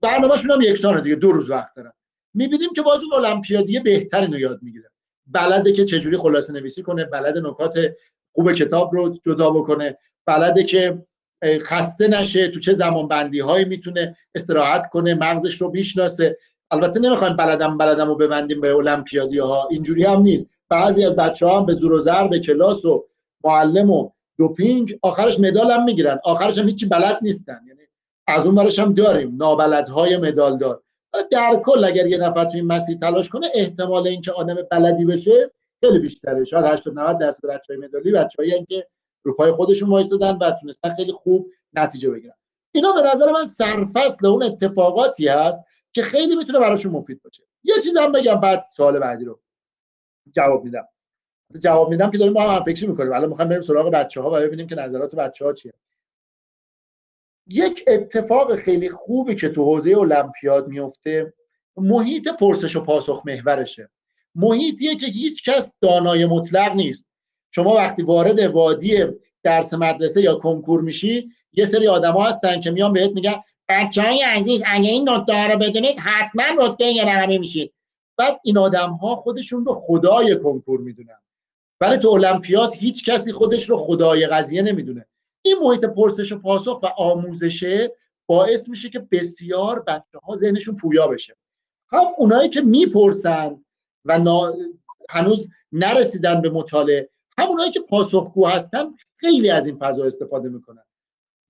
برنامه‌شون هم یکسانه دیگه دو روز وقت دارن. می‌بینیم که باز اون المپیادی بهتر اینو یاد می‌گیره. بلده که چجوری خلاصه نویسی کنه بلد نکات خوب کتاب رو جدا بکنه بلده که خسته نشه تو چه زمان بندی هایی می‌تونه استراحت کنه مغزش رو بیشناسه البته نمی‌خوایم بلدم بلدم رو ببندیم به المپیادی ها اینجوری هم نیست. بعضی از بچه ها هم به زور و زر به کلاس و معلم و دوپینگ آخرش مدال هم می‌گیرن. آخرش هم هیچی بلد نیستن. یعنی از اون هم داریم. نابلدهای مدال دار. در کل اگر یه نفر تو این مسیر تلاش کنه احتمال اینکه آدم بلدی بشه خیلی بیشتره. شاید 80 90 درصد بچهای مدالی بچه‌ای که رو پای خودشون وایسادن و تونستن خیلی خوب نتیجه بگیرن. اینا به نظر من سرفصل اون اتفاقاتی هست که خیلی می‌تونه براشون مفید باشه. یه چیز هم بگم بعد سوال بعدی رو جواب میدم. جواب میدم که داریم ما هم فکر می‌کنیم؟ الان می‌خوایم بریم سراغ بچه ها و ببینیم که نظرات بچه ها چیه. یک اتفاق خیلی خوبی که تو حوزه المپیاد میفته محیط پرسش و پاسخ محورشه. محیطیه که هیچ کس دانای مطلق نیست. شما وقتی وارد وادی درس مدرسه یا کنکور میشی یه سری آدما هستن که میان بهت میگن بچه های عزیز اگه این نکته رو بدونید حتما رتبه یه میشید بعد این آدم ها خودشون رو خدای کنکور می‌دونن. ولی تو المپیاد هیچ کسی خودش رو خدای قضیه نمی‌دونه. این محیط پرسش و پاسخ و آموزشه باعث میشه که بسیار بچه ها ذهنشون پویا بشه. هم اونایی که می‌پرسن و هنوز نرسیدن به مطالعه هم اونایی که پاسخگو هستن خیلی از این فضا استفاده می‌کنن.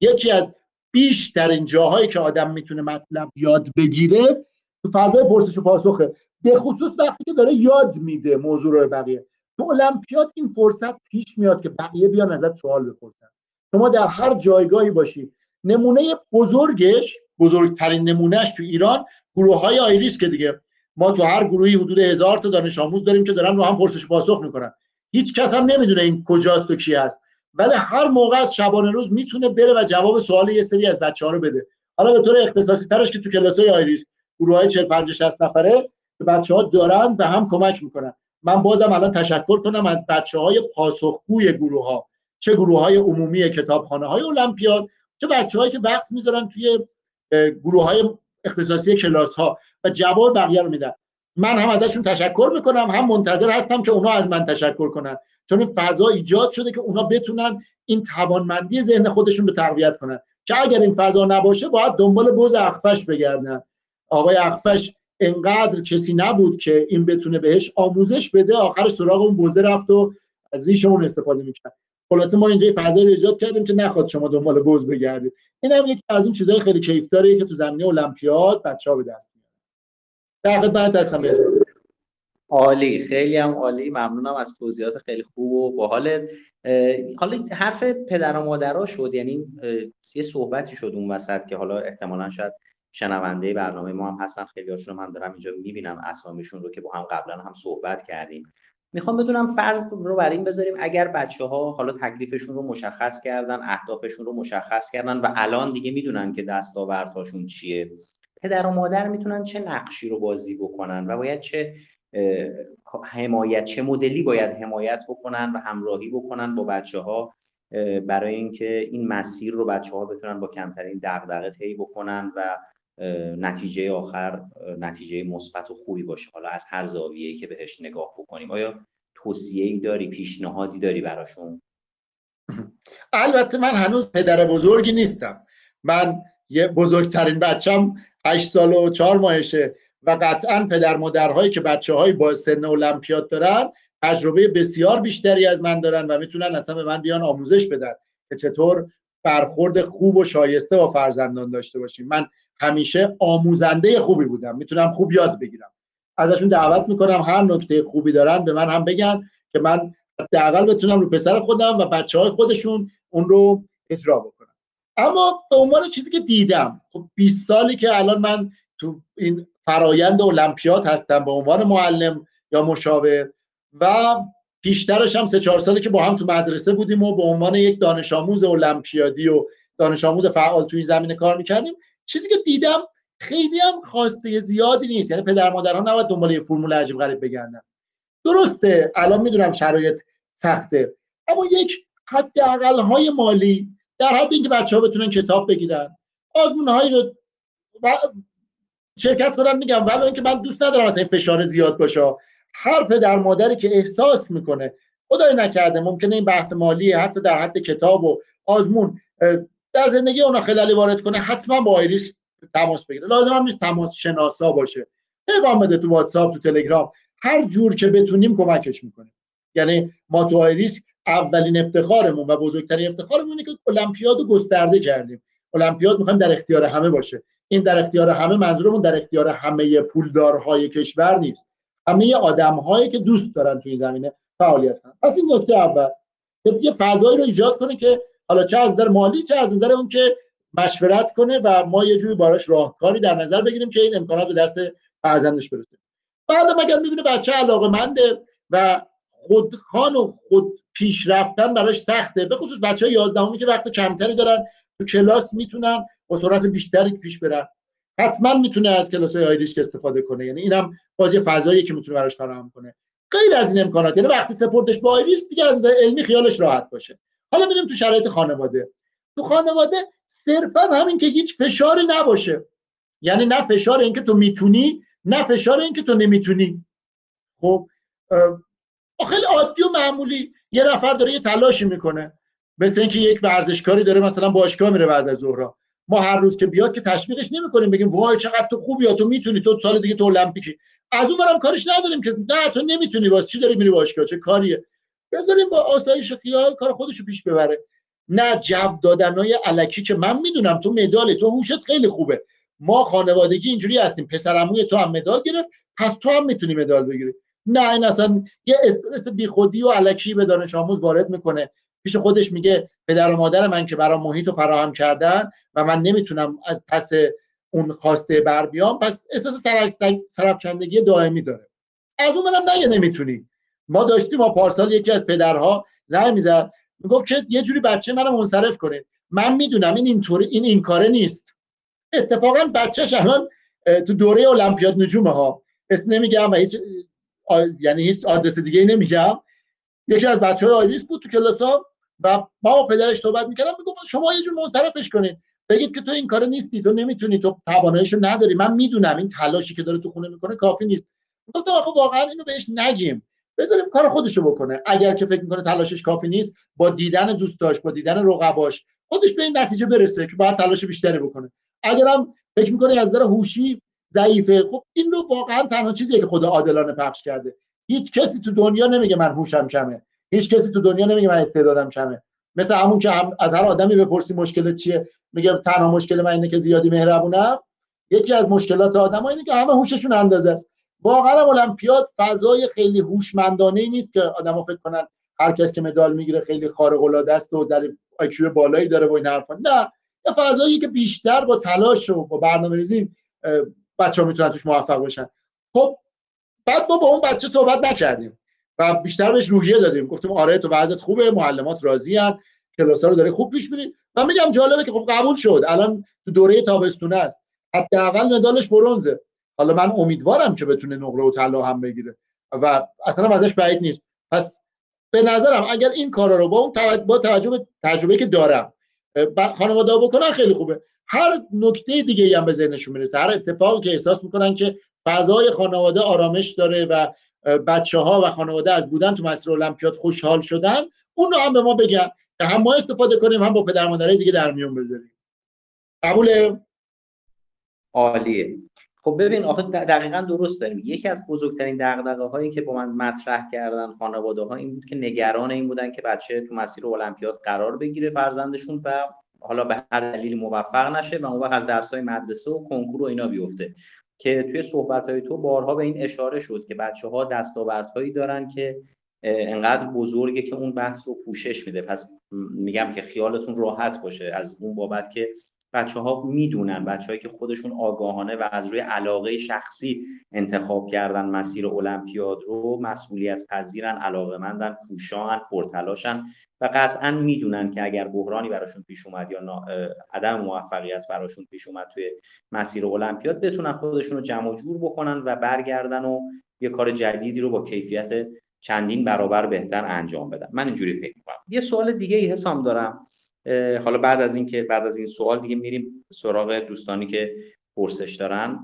یکی از بیشترین جاهایی که آدم می‌تونه مطلب یاد بگیره تو فضای پرسش و پاسخه. به خصوص وقتی که داره یاد میده موضوع رو بقیه. تو المپیاد این فرصت پیش میاد که بقیه بیان ازت سوال بپرسن. شما در هر جایگاهی باشید نمونه بزرگش بزرگترین نمونهش تو ایران گروه های آیریس که دیگه. ما تو هر گروهی حدود هزار تا دانش آموز داریم که دارن رو هم پرسش پاسخ می‌کنن. هیچ کس هم نمی‌دونه این کجاست و کی هست. ولی هر موقع از شبانه روز می‌تونه بره و جواب سوال یه سری از بچه ها رو بده. حالا به طور اختصاصی ترش که تو کلاس های آیریس گروه های 40 50 60 نفره بچه ها دارن به هم کمک می‌کنن. من بازم الان تشکر کنم از بچه های پاسخگوی گروه ها چه گروه های عمومی کتابخانه های المپیاد چه بچه هایی که وقت می‌ذارن توی گروه های اختصاصی کلاس ها و جواب بقیه رو میدن. من هم ازشون تشکر می‌کنم هم منتظر هستم که اونا از من تشکر کنن. چون فضا ایجاد شده که اونا بتونن این توانمندی ذهن خودشون رو تقویت کنن. که اگر این فضا نباشه باید دنبال بوز اخفش بگردن. آقای اخفش انقدر کسی نبود که این بتونه بهش آموزش بده آخر سراغ اون بوزه رفت و از ریشمون استفاده می‌کرد. خلاصه ما اینجا فضای رو ایجاد کردیم که نخواد شما دنبال بوز بگردید. این هم یکی از این چیزهای خیلی کیفتاریه که تو زمینه المپیاد بچه‌ها به دست میارن. در خدمت هستم عالی خیلی هم عالی. ممنونم از توضیحات خیلی خوب و باحال. حالا حرف پدر و مادرها شد یعنی یه صحبتی شد اون وسط که حالا احتمالا شاید شنونده برنامه ما هم هستن. خیلی هاشون من دارم اینجا می‌بینم اسامیشون رو که با هم قبلا هم صحبت کردیم. می‌خوام بدونم فرض رو بر این بذاریم اگر بچه ها حالا تکلیفشون رو مشخص کردن اهدافشون رو مشخص کردن و الان دیگه می‌دونن که دستاوردهاشون چیه پدر و مادر می‌تونن چه نقشی رو بازی بکنن و باید چه حمایت چه مدلی باید حمایت بکنن و همراهی بکنن با بچه ها برای اینکه این مسیر رو بچه ها بتونن با کمترین دغدغه طی بکنن و نتیجه آخر نتیجه مثبت و خوبی باشه. حالا از هر زاویه‌ای که بهش نگاه بکنیم آیا توصیه‌ای داری پیشنهادی داری براشون؟ البته من هنوز پدر بزرگی نیستم. من یه بزرگترین بچم هشت سال و چهار ماهشه و قطعا پدر مادرهایی که بچه های با سن المپیاد دارن تجربه بسیار بیشتری از من دارن و می‌تونن اصلا به من بیان آموزش بدن که چطور برخورد خوب و شایسته با فرزندان داشته باشیم. من همیشه آموزنده خوبی بودم. می‌تونم خوب یاد بگیرم. ازشون دعوت می‌کنم هر نکته خوبی دارن به من هم بگن که من حداقل بتونم رو پسر خودم و بچه های خودشون اون رو اجرا بکنم. اما به عنوان چیزی که دیدم خب 20 سالی که الان من تو این فرایند المپیاد هستم به عنوان معلم یا مشاور و پیشترش هم سه چهار سالی که با هم تو مدرسه بودیم و به عنوان یک دانش آموز المپیادی و دانش آموز فعال توی زمینه کار می‌کردیم چیزی که دیدم خیلی هم خواسته زیادی نیست. یعنی پدر مادرها نباید دنبال یه فرمول عجیب غریب بگردن. درسته الان می‌دونم شرایط سخته. اما یک حداقل های مالی در حد اینکه بچه ها بتونن کتاب بگیرن. آزمون هایی رو شرکت کنن میگم. ولی اینکه من دوست ندارم مثلا فشار زیاد باشه. هر پدر مادری که احساس می‌کنه خدای نکرده ممکنه این بحث مالی حتی در حد کتاب و آزمون در زندگی اونا خلالی وارد کنه حتما با آیریس تماس بگیره. لازم هم نیست تماس شناسا باشه. پیغام بده تو واتساپ تو تلگرام. هر جور که بتونیم کمکش می‌کنه یعنی ما تو آیریس اولین افتخارمون و بزرگترین افتخارمون اینه که المپیاد رو گسترده کردیم. المپیاد می‌خوایم در اختیار همه باشه. این در اختیار همه منظورمون در اختیار همه پولدارهای کشور نیست. همه آدمهایی که دوست دارن توی زمینه فعالیت کنن. پس این نکته اول. یه فضایی رو ایجاد کنه که حالا چه از نظر مالی چه از نظر اون که مشورت کنه و ما یه جوری باراش راهکاری در نظر بگیریم که این امکانات به دست فرزندش برسه. بعدم اگر می‌بینه بچه علاقه منده و خودخوان و خود پیش رفتن براش سخته به خصوص بچه های یازدهمی که وقت کمتری دارن تو کلاس می‌تونن با سرعت بیشتری پیش برن. حتما می‌تونه از کلاس های آیریش استفاده کنه یعنی اینم باز یه فضایی که می‌تونه براش فراهم کنه. غیر از این امکانات یعنی وقتی سپورتش با آیریش دیگه از نظر علمی خیالش راحت باشه. حالا میریم تو شرایط خانواده. تو خانواده صرفا همین که هیچ فشاری نباشه. یعنی نه فشار اینکه تو می‌تونی نه فشار اینکه تو نمی‌تونی. خب خیلی عادی و معمولی یه نفر داره یه تلاشی می‌کنه. مثل اینکه یک ورزشکاری داره مثلا باشگاه میره بعد از ظهر ما هر روز که بیاد که تشویقش نمی‌کنیم بگیم وای چقدر تو خوبی یا تو می‌تونی تو سال دیگه تو المپیکی. از اون برم کارش نداریم که نه تو نمی‌تونی واسه چی داری میری باشگاه چه کاریه؟ بذاریم با آسایش خیال کار خودشو پیش ببره. نه جو دادنای علکی که من می‌دونم تو مدال تو هوشت خیلی خوبه. ما خانوادگی اینجوری هستیم. پسرعموی تو هم مدال گرفت پس تو هم می‌تونی مدال بگیری. نه این اصلا یه استرس بیخودی و علکی به دانش آموز وارد می‌کنه. پیش خودش میگه پدر و مادر من که برای محیط رو فراهم کردن و من نمی‌تونم از پس اون خواسته بر بیام پس احساس سرفچندگی دائمی داره. از اون منم نگه نمی‌تونی. ما داشتیم ما پارسال یکی از پدرها زنگ می‌زد. می‌گفت که یه جوری بچه منو منصرف کنه. من می‌دونم این اینطوری این این کاره نیست. اتفاقا بچهش الان تو دوره المپیاد نجومه ها اسم نمیگم و هیچ یعنی هیچ آدرس دیگه نمیگم. یکی از بچه های بود تو کلاس ها و ما با پدرش صحبت می‌کردم. می‌گفت شما یه جور منصرفش کنید بگید که تو این کار نیستی تو نمی‌تونی تو تواناییشو نداری. من می‌دونم این تلاشی که داره تو خونه می‌کنه کافی نیست. گفتم آخه واقعا اینو بهش نگیم. بذاریم کار خودشو بکنه. اگر که فکر می‌کنه تلاشش کافی نیست با دیدن دوستاش با دیدن رقباش خودش به این نتیجه برسه که باید تلاش بیشتری بکنه. اگرم فکر می‌کنه از نظر هوشی ضعیفه خب این رو واقعا تنها چیزیه که خدا عادلانه پخش کرده. هیچ کسی تو دنیا نمیگه من هوشم کمه. هیچ کسی تو دنیا نمیگه من استعدادم کمه. مثل همون که هم از هر آدمی بپرسی مشکل چیه میگه تنها مشکل من اینه که زیادی مهربونم. یکی از مشکلات آدم اینه که همه هوششون اندازه است. واقعا المپیاد فضای خیلی هوشمندانه ای نیست که آدما فکر کنن هر کس که مدال می‌گیره خیلی خارق العاده است و در آیکیو بالایی داره و این حرفا. نه یه فضایی که بیشتر با تلاش و با برنامه‌ریزی بچه‌ها می‌تونن توش موفق باشن. خب بعد ما با اون بچه صحبت نکردیم و بیشتر بهش روحیه دادیم. گفتیم آره تو وضعت خوبه معلمات راضی ان کلاسا رو داره خوب پیش میری. و میگم جالبه که خب قبول شد. الان تو دوره تابستونه است. حداقل مدالش برنزه. حالا من امیدوارم که بتونه نقره و طلا هم بگیره. و اصلا ازش بعید نیست. پس به نظرم اگر این کارا رو با اون با توجه به تجربه که دارم خانواده بکنن خیلی خوبه. هر نکته دیگه ای هم به ذهنشون می‌رسه. هر اتفاقی که احساس می‌کنن که فضای خانواده آرامش داره و بچه ها و خانواده از بودن تو مسیر المپیاد خوشحال شدن اون رو هم به ما بگن که هم ما استفاده کنیم هم با پدر مادرای دیگه در میون بذاریم. قبول عالیه. خب ببین آخه دقیقا درست داریم. یکی از بزرگترین دغدغه هایی که با من مطرح کردن خانواده ها این بود که نگران این بودن که بچه تو مسیر المپیاد قرار بگیره فرزندشون و حالا به هر دلیل موفق نشه و اون وقت از درس های مدرسه و کنکور و اینا بیفته. که توی صحبت های تو بارها به این اشاره شد که بچه ها دستاوردهایی دارن که انقدر بزرگه که اون بحث رو پوشش میده. پس میگم که خیالتون راحت باشه از اون بابت که بچه ها می‌دونن بچههایی که خودشون آگاهانه و از روی علاقه شخصی انتخاب کردن مسیر المپیاد رو مسئولیت پذیرن علاقه مندن کوشان پرتلاشن و قطعا می‌دونن که اگر بحرانی براشون پیش اومد یا عدم موفقیت براشون پیش اومد توی مسیر المپیاد بتونن خودشون رو جمع جور بکنن و برگردن و یه کار جدیدی رو با کیفیت چندین برابر بهتر انجام بدن. من اینجوری فکر می‌کنم. یه سوال دیگه ای حسام دارم. حالا بعد از این که بعد از این سوال دیگه میریم سراغ دوستانی که پرسش دارن.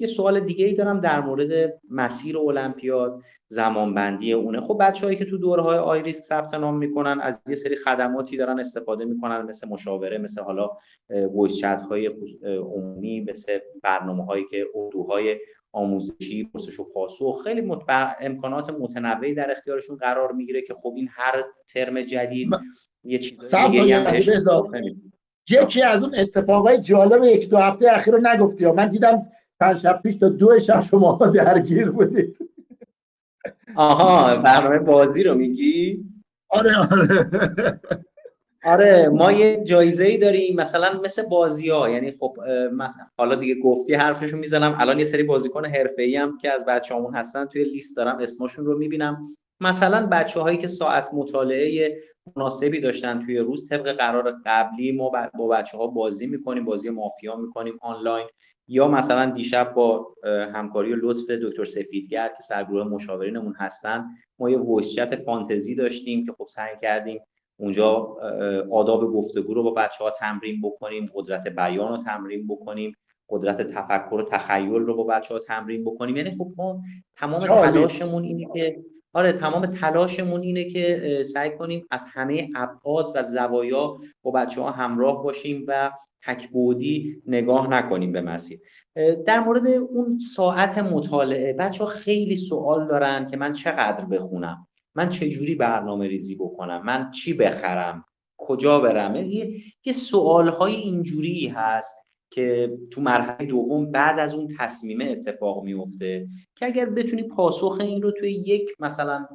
یه سوال دیگه ای دارم در مورد مسیر المپیاد زمانبندی اونه. خب بچههایی که تو دورهای آیریس ثبت نام می‌کنن از یه سری خدماتی دارن استفاده می‌کنن مثل مشاوره مثل حالا voice chat های عمومی مثل برنامه هایی که اردوهای آموزشی پرسش و پاسخ. خیلی امکانات متنوعی در اختیارشون قرار می‌گیره که خب این هر ترم جدید یه چیزای دیگه هم یکی از اون اتفاقای جالب یک دو هفته اخیر رو نگفتی من دیدم پنج شب پیش تا دو شب شما درگیر بودید. آها برنامه بازی رو میگی؟ آره آره. آره ما یه جایزه ای داریم مثلا مثل بازی ها یعنی خب حالا دیگه گفتی حرفشو می‌زنم. الان یه سری بازیکن حرفه‌ای هم که از بچه‌هامون هستن توی لیست دارم اسمشون رو می‌بینم. مثلا بچه هایی که ساعت مطالعه مناسبی داشتن توی روز طبق قرار قبلی ما با بچه ها بازی می‌کنیم بازی مافیا می‌کنیم آنلاین. یا مثلا دیشب با همکاری و لطف دکتر سفیدگر که سرگروه مشاورینمون هستن ما یه voice فانتزی داشتیم که خب سعی کردیم اونجا آداب گفتگو رو با بچه ها تمرین بکنیم قدرت بیان رو تمرین بکنیم قدرت تفکر و تخیل رو با بچه ها تمرین بکنیم. یعنی خب ما تمام تلاشمون اینه که آره تمام تلاشمون اینه که سعی کنیم از همه ابعاد و زوایا با بچه ها همراه باشیم و تکبودی نگاه نکنیم به مسیر. در مورد اون ساعت مطالعه بچه ها خیلی سوال دارن که من چقدر بخونم؟ من چجوری برنامه ریزی بکنم؟ من چی بخرم؟ کجا برم؟ یه, یه سوال های اینجوری هست که تو مرحله دوم بعد از اون تصمیمه اتفاق میفته که اگر بتونی پاسخ این رو توی یک مثلا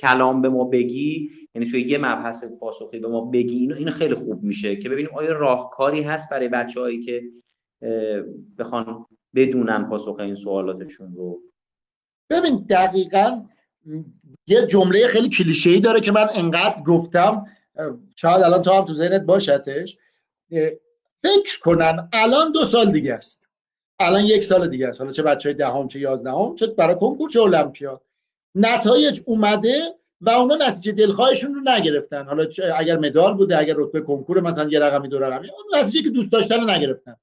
کلام به ما بگی یعنی توی یه مبحث پاسخی به ما بگی اینو این خیلی خوب میشه که ببینیم آیا راهکاری هست برای بچههایی که بخوان بدونن پاسخ این سوالاتشون رو. ببین دقیقا یه جمله خیلی کلیشه‌ای داره که من انقدر گفتم شاید الان تو هم تو ذهنت باشتش فکر کنن الان دو سال دیگه است. الان یک سال دیگه است. حالا چه بچه های دهم چه یازدهم چه برای کنکور چه المپیاد. نتایج اومده و اونا نتیجه دلخواهشون رو نگرفتن. حالا اگر مدال بوده اگر رتبه کنکور مثلا یه رقمی دو رقمی اون نتیجه که دوست داشتن رو نگرفتن.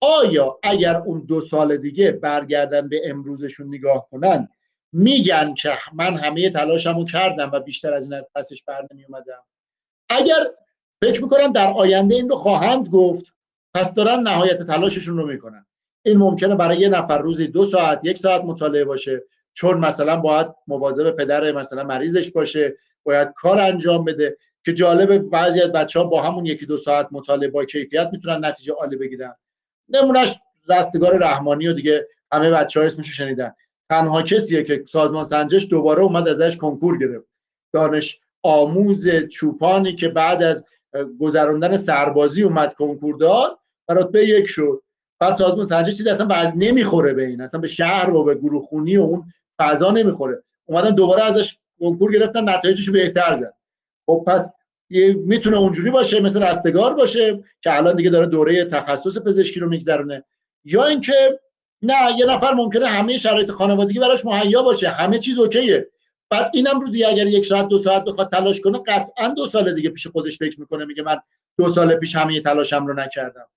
آیا اگر اون دو سال دیگه برگردن به امروزشون نگاه کنن میگن که من همه تلاشمو کردم و بیشتر از این از پسش بر نمی اومدم اگر فکر می‌کنن در آینده این رو خواهند گفت. پس دارن نهایت تلاششون رو می‌کنن. این ممکنه برای یه نفر روزی دو ساعت یک ساعت مطالعه باشه چون مثلا باید مواظب پدر مثلا مریضش باشه باید کار انجام بده که جالب بعضی از بچه ها با همون یکی دو ساعت مطالعه با کیفیت می‌تونن نتیجه عالی بگیرن. نمونهش رستگار رحمانی و دیگه همه بچه ها اسمشو شنیدن. تنها کسیه که سازمان سنجش دوباره اومد ازش کنکور گرفت. دانش آموز چوپانی که بعد از گذراندن سربازی اومد کنکور داد و رتبه یک شد. بعد سازمان سنجش دید اصلا بعض نمی‌خوره به این اصلا به شهر و به گروه خونی و اون فضا نمی‌خوره. اومدن دوباره ازش کنکور گرفتن نتایجش بهتر زد. خب پس می‌تونه اونجوری باشه مثل رستگار باشه که الان دیگه داره دوره تخصص پزشکی رو میگذرونه. یا اینکه نه یه نفر ممکنه همه شرایط خانوادگی براش مهیا باشه همه چیز اوکیه. بعد اینم روزی اگر یک ساعت دو ساعت بخواد تلاش کنه قطعا دو سال دیگه پیش خودش فکر می‌کنه میگه من دو سال پیش همه تلاشم رو نکردم.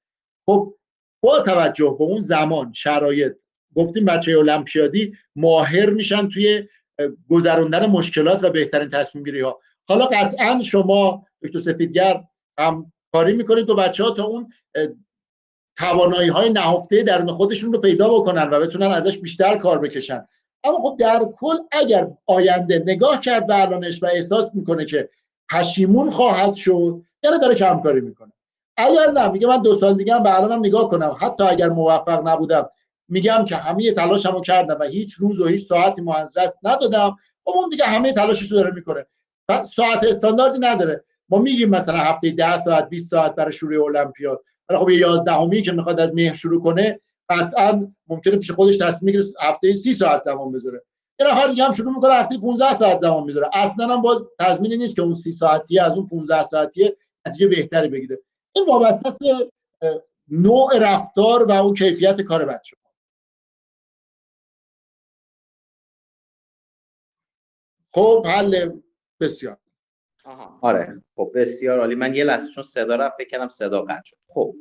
خب با توجه به اون زمان شرایط گفتیم بچه المپیادی ماهر میشن توی گذراندن مشکلات و بهترین تصمیم گیری ها حالا قطعا شما دکتر سفیدگر هم کاری می‌کنید تو بچه ها تا اون توانایی های نهفته درون خودشون رو پیدا بکنن و بتونن ازش بیشتر کار بکشن. اما خب در کل اگر آینده نگاه کرد الانش و احساس می‌کنه که پشیمون خواهد شد یعنی داره کمکاری می‌کنه. اگر نه میگه من دو سال دیگه هم الانم نگاه کنم. حتی اگر موفق نبودم میگم که همه تلاشمو کردم و هیچ روز و هیچ ساعتی دست ندادم. خب اون دیگه همه تلاشش رو داره می‌کنه. ساعت استانداردی نداره. ما میگیم مثلا هفته 10 ساعت 20 ساعت برای شروع المپیاد. ولی خب یه یازدهمی که می‌خواد از مهر شروع کنه قطعا ممکنه پیش خودش تصمیم بگیره هفته سی ساعت زمان بذاره. یه نفر دیگه هم شروع می‌کنه هفته 15 ساعت زمان می‌ذاره. اصلا هم باز تضمینی نیست که اون سی ساعتی از اون 15 ساعتی نتیجه بهتری بگیره. این وابسته است به نوع رفتار و اون کیفیت کار بچه خب حل بسیار. آره. خب بسیار عالی. من یه لحظه چون صدا رفت فکر کردم صدا قطع شد. خب.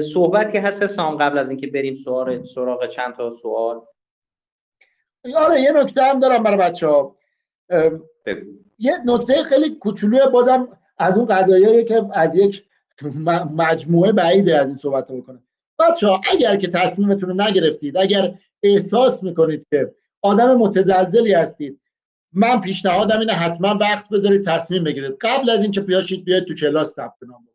صحبتی هست سام قبل از اینکه بریم سوال سراغ چند تا سوال؟ آره یه نکته هم دارم برای بچه ها یه نکته خیلی کوچولوی بازم از اون قضایی که از یک مجموعه بعیده از این صحبت بکنه. بچه ها اگر که تصمیمتون رو نگرفتید اگر احساس می‌کنید که آدم متزلزلی هستید من پیشنهادم اینه حتما وقت بذارید تصمیم بگیرید. قبل از اینکه بیاشید بیاید تو کلاس ثبت نام بکنید.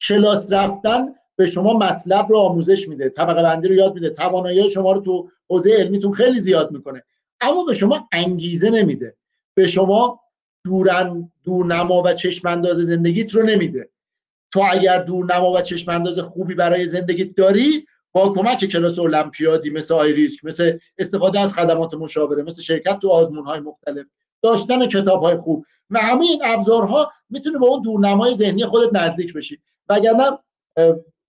کلاس رفتن به شما مطلب رو آموزش میده طبقه بندی رو یاد میده توانایی شما رو تو حوزه علمیتون خیلی زیاد می‌کنه. اما به شما انگیزه نمیده. به شما دورن دورنما و چشم انداز زندگیت رو نمیده. تو اگر دورنما و چشم انداز خوبی برای زندگیت داری با کمک کلاس المپیادی مثل آیریسک مثل استفاده از خدمات مشاوره مثل شرکت تو آزمون های مختلف داشتن کتاب های خوب و همه این ابزارها می‌تونه با اون دورنمای ذهنی خودت نزدیک بشی. وگرنه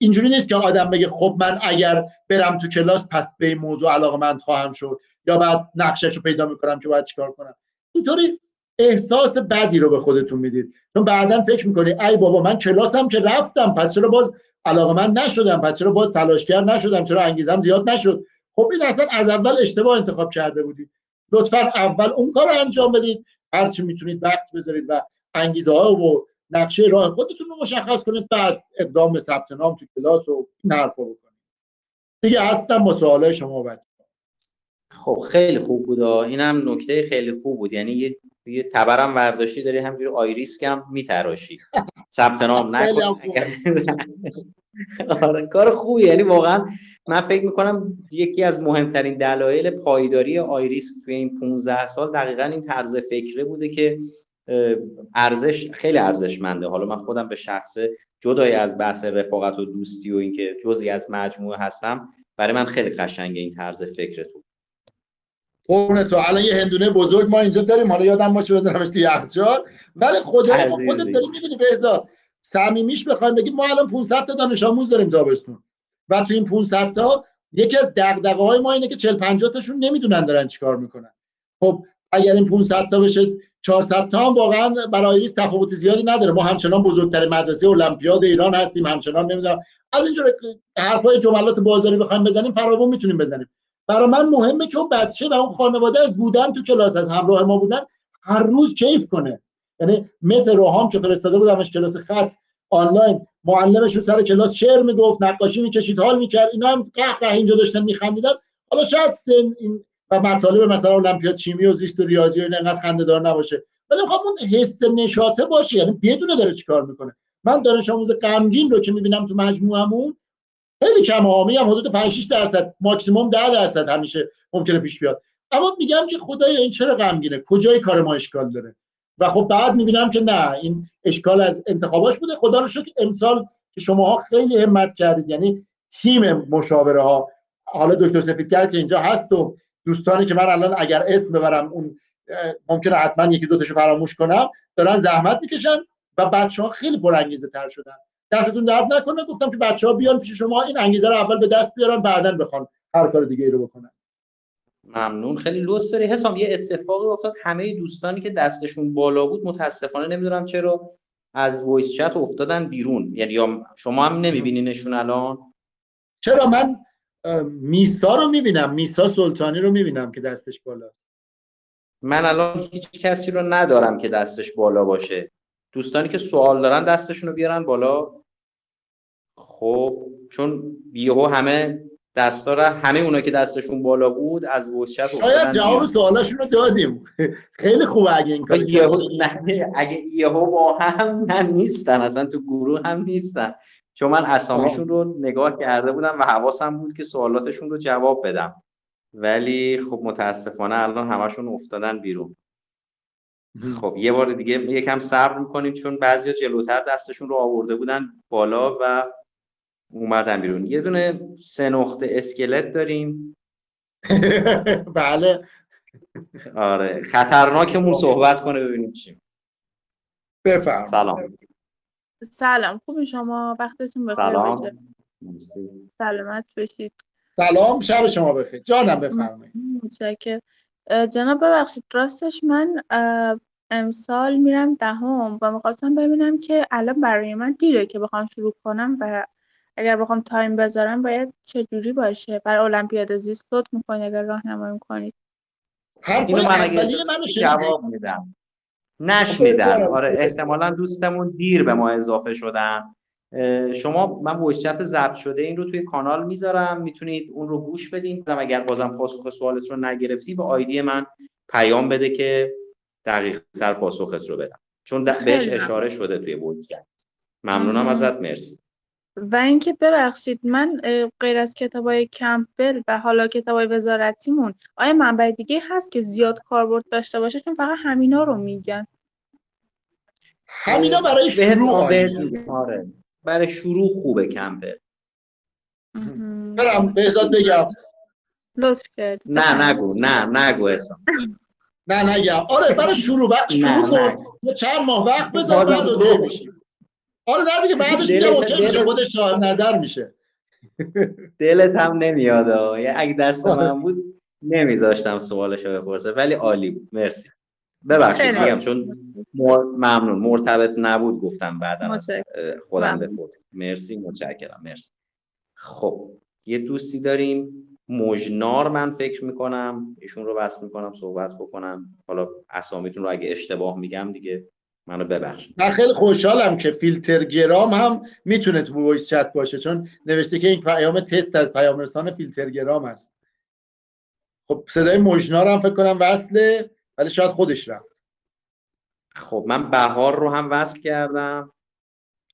اینجوری نیست که آدم بگه خب من اگر برم تو کلاس پس به این موضوع علاقه مند خواهم شد یا بعد نقشش رو پیدا می‌کنم که باید چیکار کنم. اینطوری احساس بدی رو به خودتون می‌دید. چون بعدا فکر می‌کنی ای بابا من کلاسم که رفتم پس چرا باز علاقه من نشدم؟ پس چرا باز تلاشگر نشدم؟ چرا انگیزم زیاد نشد؟ خب این اصلا از اول اشتباه انتخاب کرده بودید. لطفا اول اون کار رو انجام بدید. هرچی می‌تونید وقت بذارید و انگیزه ها و نقشه راه خودتون رو مشخص کنید بعد اقدام به ثبت نام تو کلاس و این حرفا بکنید دیگه هستم با سوالای شما بعد خب خیلی خوب بود. اینم نکته خیلی خوب بود. یعنی یه یه تبرم ورداشتی داری همجوری آیریسک هم میتراشی. ثبت نام نکن. آره کار خوبی. یعنی واقعا من فکر می‌کنم یکی از مهمترین دلایل پایداری آیریس توی این 15 سال دقیقا این طرز فکره بوده که ارزش خیلی ارزشمنده. حالا من خودم به شخصه جدای از بحث رفاقت و دوستی و اینکه جزی از مجموعه هستم برای من خیلی قشنگه این طرز فکرتون. قرن تو. الان یه هندونه بزرگ ما اینجا داریم. حالا یادم باشه بذارمش تو یخچال. ولی خدا خودت داری می‌بینی بهزاد؟ صمیمیش بخوایم بگیم ما الان 500 تا دانش آموز داریم تابستون. و تو این 500 تا یکی از دغدغه های ما اینه که 40 50 تاشون نمی‌دونن دارن چیکار می‌کنن. خب اگر این 500 تا بشه 400 تا هم واقعا برای ریس تفاوت زیادی نداره. ما همچنان بزرگتر مدرسه المپیاد ایران هستیم همچنان نمی‌دونم. از اینجور حرفای جملات بازاری بخوایم بزنیم فراوون می‌تونیم بزنیم. برای من مهمه که اون بچه و اون خانواده از بودن تو کلاس از همراه ما بودن هر روز کیف کنه. یعنی مثل روحام که فرستاده بودمش کلاس خط آنلاین معلمشون سر کلاس شعر می‌گفت نقاشی می‌کشید حال می‌کرد اینا هم قهقه اینجا داشتن میخندیدن. حالا شاید این و مطالب مثلا المپیاد شیمی و زیست و ریاضی و این انقدر خنده‌دار نباشه. ولی می‌خوام اون حس نشاطه باشه یعنی بدونه داره چیکار می‌کنه. من دانش آموز غمگین رو که می‌بینم تو مجموعمون خیلی کم ها میگم حدود 5 6 درصد ماکسیموم 10 درصد همیشه ممکنه پیش بیاد. اما میگم که خدای این چرا غمگینه؟ کجای کار ما اشکال داره؟ و خب بعد می‌بینم که نه این اشکال از انتخاباش بوده. خدا رو شکر امسال که شماها خیلی همت کردید. یعنی تیم مشاوره ها. حالا دکتر سفیدگر که اینجا هست و دوستانی که من الان اگر اسم ببرم اون ممکنه حتما یکی دو تاشو فراموش کنم دارن زحمت می‌کشن و بچه ها خیلی پرانگیزه تر شدن. دستتون درد نکنه گفتم که بچه ها بیان پیش شما این انگیزه رو اول به دست بیارن بعدا بخوان هر کار دیگه ای رو بکنن. ممنون. خیلی لطف داری. حسام یه اتفاقی افتاد. همه دوستانی که دستشون بالا بود متاسفانه نمی‌دونم چرا از وایس چت افتادن بیرون. یعنی یا شما هم نمیبینینشون الان؟ چرا من میسا رو می‌بینم. میسا سلطانی رو می‌بینم که دستش بالا من الان هیچ کسی رو ندارم که دستش بالا باشه. دوستانی که سوال دارن دستشون رو بیارن بالا. خب چون یهو همه دستا همه اونا که دستشون بالا بود از وشت شاید جواب سوالاشون رو دادیم. خیلی خوبه اگه این کار یهو اگه یهو با هم نه نیستن اصلا تو گروه هم نیستن چون من اسامیشون رو نگاه کرده بودم و حواسم بود که سوالاتشون رو جواب بدم. ولی خب متاسفانه الان همشون افتادن بیرون. خب یه بار دیگه یکم صبر می‌کنیم چون بعضیا جلوتر دستشون رو آورده بودن بالا و اومدم بیرون. یه دونه سه نقطه اسکلت داریم. بله. آره خطرناکمون صحبت کنه ببینیم چی. بفرم سلام. سلام خوبی شما؟ وقتتون بخیر سلام. سلامت باشید. سلام شب شما بخیر. جانم بفرمایید. متشکر اه، جناب ببخشید راستش من امسال میرم دهم و می‌خواستم ببینم که الان برای من دیره که بخوام شروع کنم و اگر بخوام تایم بذارم باید چه جوری باشه؟ برای المپیاد زیست لطف می‌کنید اگر راهنمایی کنید اینو من اگه جواب میدم. بفرمایید. آره احتمالا دوستمون دیر به ما اضافه شدن. شما من چت ضبط شده این رو توی کانال می‌ذارم. می‌تونید اون رو گوش بدین. اگر بازم پاسخ سوالت رو نگرفتی به آیدی من پیام بده که دقیق تر پاسخت رو بدم. چون بهش اشاره شده توی چت. ممنونم مم. ازت. مرسی. و اینکه ببخشید من غیر از کتابای کمپبل و حالا کتابای وزارتیمون آیا منبع دیگه هست که زیاد کاربرد داشته باشه چون فقط همینا رو میگن همینا برای شروع. میگم. آره برای شروع خوبه مهم. برم بهزاد بگم لطف کردید نه نگو نه نگو احسان نه نگم آره برای شروع شروع. کن یه چند ماه وقت بذار بعد. میشی آره نه دیگه بعدش میگم اوکی میشه؟ خودش صاحب نظر میشه. دلت هم نمیاد اگه دست. من بود نمیذاشتم سوالش رو بپرسه ولی عالی بود. مرسی. ببخشید میگم چون مر- ممنون. مرتبط نبود گفتم بعدا خودم. بپرس مرسی متشکرم. مرسی. خب یه دوستی داریم. مجنار من فکر می‌کنم ایشون رو بس می‌کنم صحبت بکنم. حالا اسامیتون رو اگه اشتباه میگم دیگه منو ببخشید من خیلی خوشحالم که فیلتر گرام هم می‌تونه تو voice chat باشه چون نوشته که این پیام تست از پیام رسان فیلتر گرام است. خب صدای مجنار هم فکر کنم وصله ولی شاید خودش رفت. خب من بهار رو هم وصل کردم.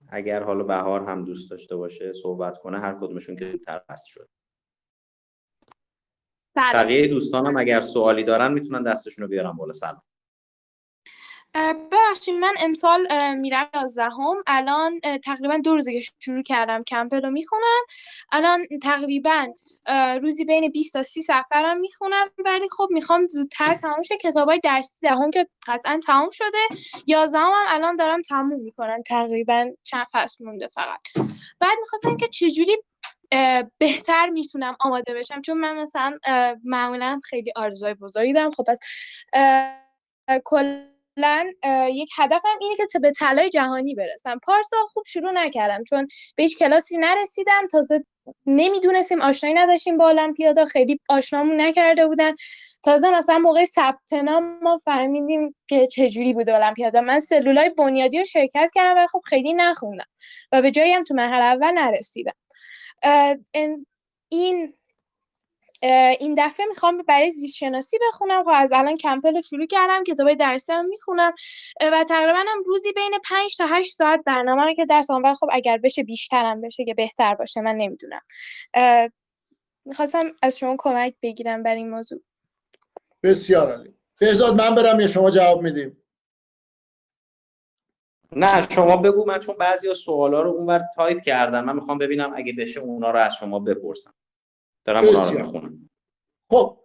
اگر حالا بهار هم دوست داشته باشه صحبت کنه هر کدومشون که زودتر وصل شد. بقیه دوستانم اگر سوالی دارن می‌تونن دستشون رو بیارن بالا. سلام. ببخشید من امسال میرم یازدهم. الان تقریبا دو روزه که شروع کردم کمپل رو می‌خونم. الان تقریبا روزی بین 20 تا 30 صفحه رو می‌خونم. ولی خب می‌خوام زودتر تموم شه. کتابای درسی دهم که قطعا تموم شده. یازدهم هم الان دارم تموم می‌کنم. تقریبا چند فصل مونده فقط. بعد می‌خواستم که چجوری بهتر می‌تونم آماده بشم. چون من مثلا معمولا خیلی آرزوهای بزرگی دارم. خب پس اه، کلا یک هدفم اینه که به طلای جهانی برسم. پارسال خوب شروع نکردم چون به هیچ کلاسی نرسیدم. تازه نمی‌دونستیم آشنایی نداشتیم با المپیادا. خیلی آشنامون نکرده بودن. تازه مثلا موقع ثبت نام ما فهمیدیم که چجوری بود المپیادا. من سلولای بنیادی رو شرکت کردم ولی خب خیلی نخوندم و به جایی هم تو مرحله اول نرسیدم. این این دفعه می‌خوام برای زیست شناسی بخونم. خب از الان Campbell رو شروع کردم کتابای درسی هم می‌خونم. و تقریبا هم روزی بین 5 تا 8 ساعت برنامه رو که درس. ولی خب اگر بشه بیشترم بشه که بهتر باشه من نمی‌دونم. می‌خواستم از شما کمک بگیرم برای این موضوع. بسیار عالی. بهزاد من برم یا شما جواب میدیم. نه شما بگو من چون بعضی سوالا رو اونور تایپ کردم من می‌خوام ببینم اگه بشه اونا رو از شما بپرسم. دارم اونا رو. می‌خونم. خب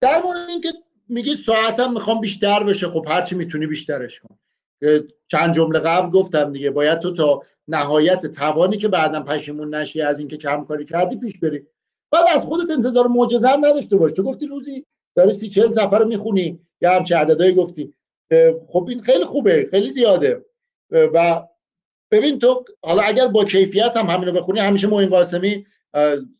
در مورد اینکه میگی ساعتم می‌خوام بیشتر بشه خب هرچی می‌تونی بیشترش کن. چند جمله قبل گفتم دیگه باید تو تا نهایت توانی که بعدا پشیمون نشی از اینکه کم کاری کردی پیش بری. بعد از خودت انتظار معجزه هم نداشته باش. تو گفتی روزی داری سی چهل سفر رو می‌خونی یا همچه عددهایی گفتی. خب این خیلی خوبه خیلی زیاده. و ببین تو حالا اگر با کیفیت هم همین رو بخونی همیشه معین قاسمی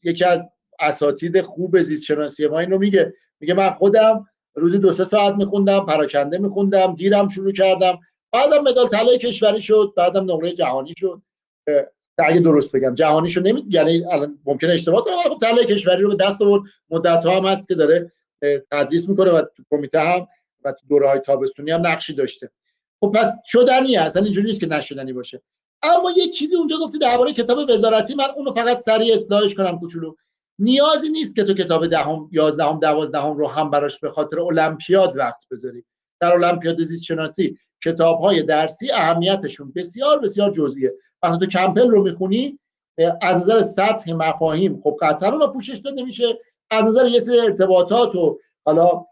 یکی از اساتید خوب زیست شناسی ما اینو میگه. میگه من خودم روزی دو سه ساعت میخوندم پراکنده میخوندم دیرم شروع کردم. بعدم مدال طلای کشوری شد بعدم نقره جهانی شد. اگه درست بگم جهانی شد نمی یعنی الان ممکنه اشتباه کنم خب طلای کشوری رو به دست آورد. مدت ها هم هست که داره تدریس می‌کنه و تو کمیته هم و تو دوره های تابستونی هم نقشی داشته. خب پس شدنیه اصلا اینجوری نیست که نشدنی باشه. اما یه چیزی اونجا گفتی درباره کتاب وزارتی من اونو فقط سریع اصلاحش کنم کوچولو. نیازی نیست که تو کتاب دهم یازدهم دوازدهم رو هم براش به خاطر المپیاد وقت بذاری. در المپیاد زیست شناسی کتاب های درسی اهمیتشون بسیار بسیار جزئیه. وقتی تو کمپل رو می‌خونی از نظر سطح مفاهیم خب قطعا اونا پوشش داده میشه. از نظر یه سری ارتباطات و حالا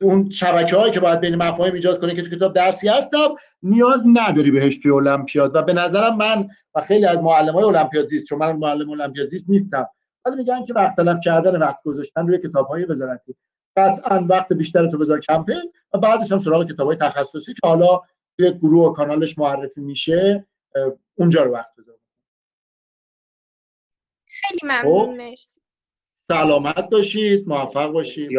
اون شبکه هایی که باید بین مفاهیم ایجاد کنه که تو کتاب درسی هستم نیاز نداری بهش توی المپیاد. و به نظرم من و خیلی از معلم های المپیاد زیست چون من معلم المپیاد زیست نیستم ولی میگن که وقت تلف کردن وقت گذاشتن روی کتاب های وزارتی. قطعا وقت بیشتر تو بذار کمپین و بعدش هم سراغ کتاب های تخصصی که حالا توی گروه و کانالش معرفی میشه اونجا رو وقت بذار. خیلی ممنون خب. مرسی. سلامت باشید موفق باشید.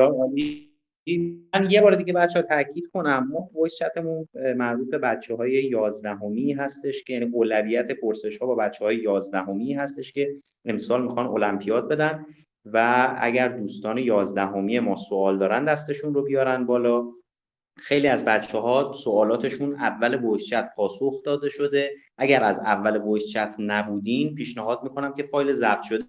من یه بار دیگه بچه ها تاکید کنم ما voice chat مون مربوط به بچه های یازدهمی هستش که یعنی اولویت پرسش ها با بچه های یازدهمی هستش که امسال می‌خوان المپیاد بدن و اگر دوستان یازدهمی ما سوال دارن دستشون رو بیارن بالا. خیلی از بچه ها سوالاتشون اول voice chat پاسخ داده شده. اگر از اول voice chat نبودین پیشنهاد می‌کنم که فایل ضبط شده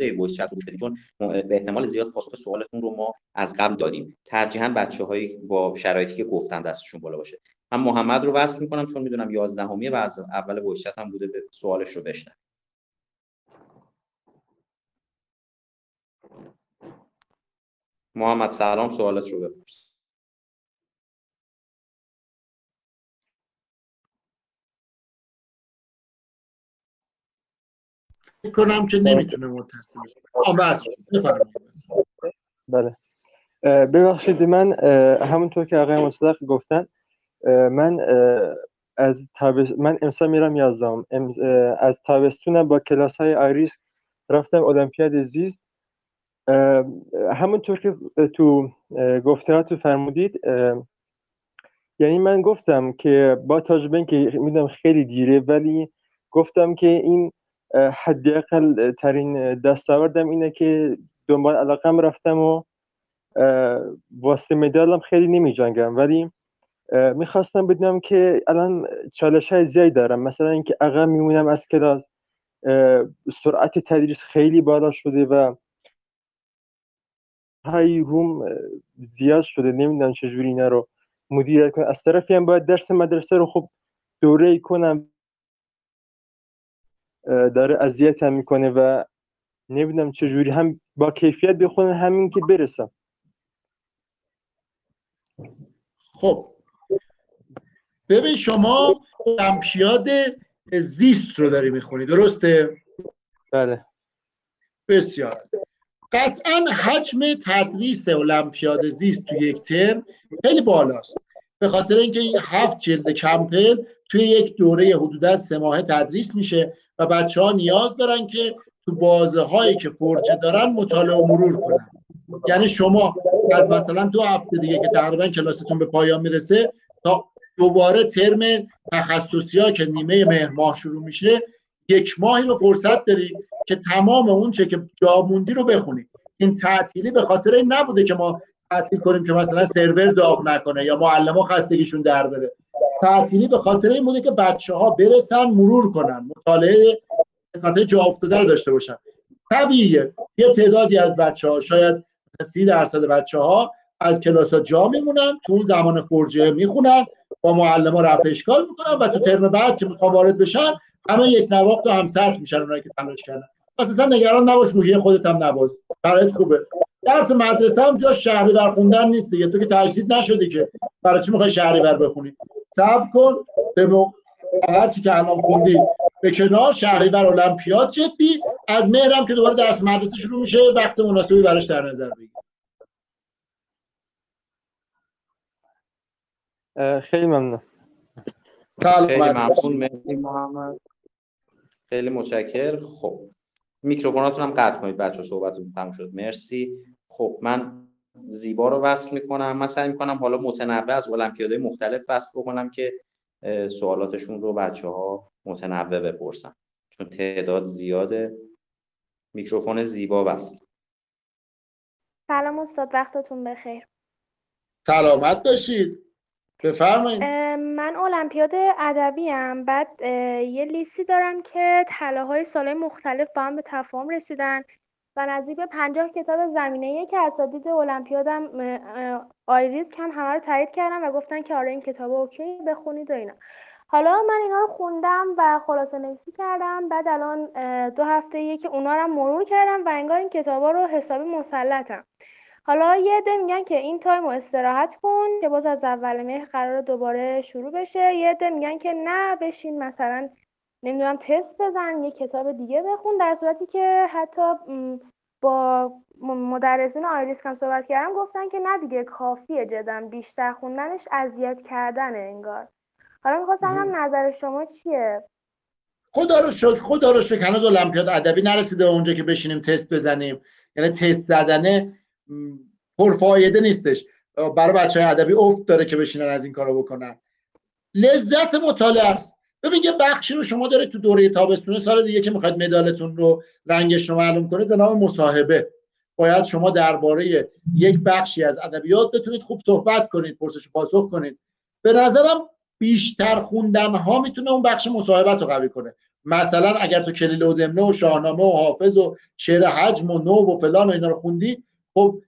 voice chat چون به احتمال زیاد پاسخ سوالتون رو ما از قبل دادیم. ترجیحاً بچه هایی با شرایطی که گفتن دستشون بالا باشه. من محمد رو وصل می‌کنم چون می‌دونم 11 همیه و از اول voice هم بوده به سوالش رو بشنم محمد سلام سوالت رو بپرس. کنم که نمی‌تونه متصل بشه. بله. ببخشید من همونطور که آقای مصدق گفتن من از من امسال میرم یازدهم. از تابستون با کلاس های آیریس رفتم المپیاد زیست. همونطور که تو گفتهاتو فرمودید یعنی من گفتم که با تجربه که می‌دونم خیلی دیره ولی گفتم که این حداقل ترین دستاوردم اینه که دنبال علاقم رفتم و واسه مدالم خیلی نمی جنگم ولی می‌خواستم بدونم که الان چالش های زیادی دارم. مثلا اینکه عقب میمونم از کلاس سرعت تدریس خیلی بالا شده و های روم زیاد شده. نمی‌دونم چجوری اینا رو مدیریت کنم از طرفی هم باید درس مدرسه رو خب دوره کنم. داره اذیتم می‌کنه و نمی‌دونم چجوری هم با کیفیت بخونم همین که برسم. خب. ببین شما المپیاد زیست رو داری می‌خونی درسته؟ بله. بسیار. قطعا حجم تدریس المپیاد زیست تو یک ترم خیلی بالاست. به خاطر اینکه این هفت جلد کمپل توی یک دوره حدودا سه ماه تدریس میشه. و بچه ها نیاز دارن که تو بازه هایی که فرجه دارن مطالعه و مرور کنن. یعنی شما از مثلا دو هفته دیگه که تقریبا کلاستون به پایان می‌رسه تا دوباره ترم تخصصی ها که نیمه مهر ماه شروع میشه یک ماهی رو فرصت داری که تمام اون چه که جا موندی رو بخونی این تعطیلی به خاطر این نبوده که ما تعطیل کنیم که مثلا سرور داغ نکنه یا معلم خستگیشون در بره. تعطیلی به خاطر این بوده که بچه ها برسن مرور کنن. مطالعه قسمت جا افتاده رو داشته باشن. طبیعیه. یه تعدادی از بچه ها شاید سی درصد بچه ها از کلاس ها جا میمونن تو اون زمان فرجه می‌خونن با معلم ها رفع اشکال می‌کنن و تو ترم بعد که می‌خوان وارد بشن همه یک نواخت و هم سطح میشن اونایی که تلاش کردن. اصلا نگران نباش روحیه خودت هم نباز. برایت خوبه. درس مدرسه هم جا شهری بر خوندن نیست دیگه. تو که تجدید نشدی که برای چی می‌خوای شهری بر بخونی؟ صبر کن. به مو... هر چی که الان خوندی. به کنار شهری بر المپیاد جدی. از مهرم که دوباره درس مدرسه شروع میشه. وقت مناسبی براش در نظر بگیر. خیلی ممنون. خیلی ممنون. مرسی محمد. خیلی متشکر خب میکروفوناتون هم قطع کنید. بچه صحبتتون تموم شد. مرسی. خب من زیبا رو وصل می‌کنم. من سعی می‌کنم حالا متنوع از المپیادهای مختلف وصل بکنم که سوالاتشون رو بچه ها متنوع بپرسن. چون تعداد زیاده. میکروفون زیبا وصل. سلام استاد وقتتون بخیر. سلامت باشید. بفرمایید. من المپیاد ادبی ام. بعد یه لیستی دارم که طلاهای سال مختلف با هم به تفاهم رسیدن. و نزدیک به پنجاه کتاب زمینه که اساتید المپیادم آیریسک هم همه رو تایید کردن و گفتن که آره این کتاب okay بخونید و اینا. حالا من اینا رو خوندم و خلاصه نویسی کردم. بعد الان دو هفته که اونا رو مرور کردم و انگار این کتابا رو حسابی مسلطم. حالا یه عده میگن که این time رو استراحت کن که باز از اول مهر قرار دوباره شروع بشه. یه عده میگن که نه بشین مثلا نمی‌دونم تست بزن یه کتاب دیگه بخون. در صورتی که حتی با مدرسین آیریس هم صحبت کردم گفتن که نه دیگه کافیه جدا بیشتر خوندنش اذیت کردنه انگار. حالا می‌خواستم هم نظر شما چیه؟ خدا رو شکر خدا رو شکر. هنوز المپیاد ادبی نرسیده اونجا که بشینیم تست بزنیم. یعنی تست زدنه پرفایده نیستش. برای بچه های ادبی افت داره که بشینن از این کارو بکنن. لذت مطالعه است. ببین یه بخشی رو شما داره تو دوره تابستون سال دیگه که می‌خواید مدالتون رو رنگش رو معلوم کنید به نام مصاحبه. باید شما درباره یک بخشی از ادبیات بتونید خوب صحبت کنید پرسش پاسخ کنید. به نظرم بیشتر خوندن ها می‌تونه اون بخش مصاحبت رو قوی کنه. مثلا اگر تو کلیل و دمنه و شاهنامه و حافظ و شعر حجم و نو و فلان و اینا رو خوندی خب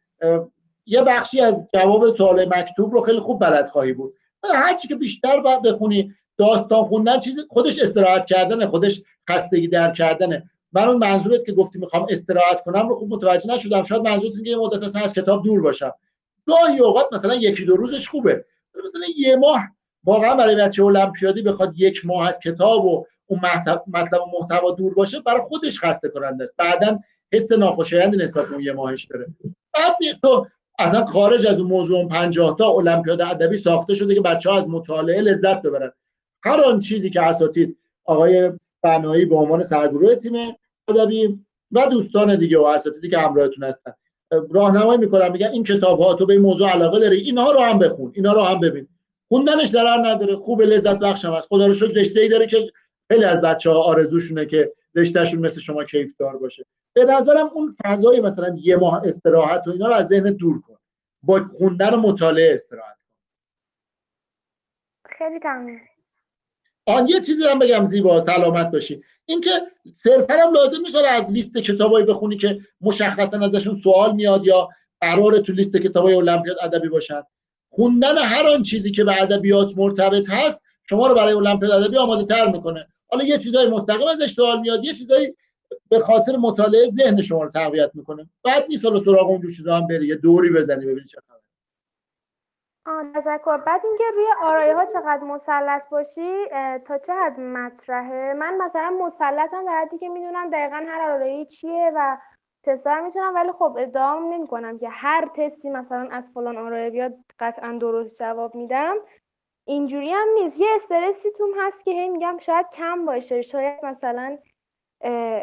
یه بخشی از جواب سوال مکتوب رو خیلی خوب بلد خواهی بود. هر چی که بیشتر بخونی داستان خوندن چیز خودش استراحت کردنه خودش خستگی در کردنه. من اون منظورت که گفتی می‌خوام استراحت کنم رو خوب متوجه نشدم. شاید منظورت اینه یه مدت از کتاب دور باشم. گاهی اوقات مثلا یکی دو روزش خوبه. مثلا یه ماه واقعا برای بچه المپیادی بخواد یک ماه از کتاب و اون مطلب و محتوا دور باشه برای خودش خسته کننده است. بعدا حس ناخوشایندی نسبت اون یه ماهش داره. بعد نیست تو اصلا خارج از اون موضوع اون 50 تا المپیاد ادبی ساخته شده که بچه ها از مطالعه لذت ببرن. هر آن چیزی که اساتید آقای بنایی به عنوان سرگروه تیم ادبی و دوستان دیگه و اساتیدی که همراهتون هستن راهنمایی می‌کنم میگن این کتاب ها تو به این موضوع علاقه داری اینها رو هم بخون اینا رو هم ببین. خوندنش ضرر نداره خوب لذت بخش هم هست. خدا رو شکر رشته ای داره که خیلی از بچه ها آرزوشونه که رشتهشون مثل شما کیف دار باشه. به نظرم اون فضای مثلا یه ماه استراحت و اینا رو از ذهن دور کن. با خوندن و مطالعه استراحت کن. خیلی ممنون آن یه چیزی رو بگم زیبا سلامت باشی. اینکه صرفا هم لازم نیست از لیست کتابایی بخونی که مشخصا ازشون سوال میاد یا قرار تو لیست کتابای المپیاد ادبی باشن. خوندن هر آن چیزی که به ادبیات مرتبط هست شما رو برای المپیاد ادبی آماده تر می‌کنه. حالا یه چیزای مستقیم ازش سوال میاد یه چیزایی به خاطر مطالعه ذهن شما رو تقویت می‌کنه. بعد نیست حالا سراغ اونجور چیزا هم بری یه دوری بزنی ببینی چه تشکر بعد اینکه روی آرایه ها چقدر مسلط باشی تا چه حد مطرحه؟ من مثلا مسلطم در حدی که می‌دونم دقیقا هر آرایه چیه و تستا می‌تونم ولی خب ادعا نمی کنم که هر تستی مثلا از فلان آرایه بیاد قطعا درست جواب میدم. اینجوری هم نیست. یه استرسی توم هست که هی میگم شاید کم باشه شاید مثلا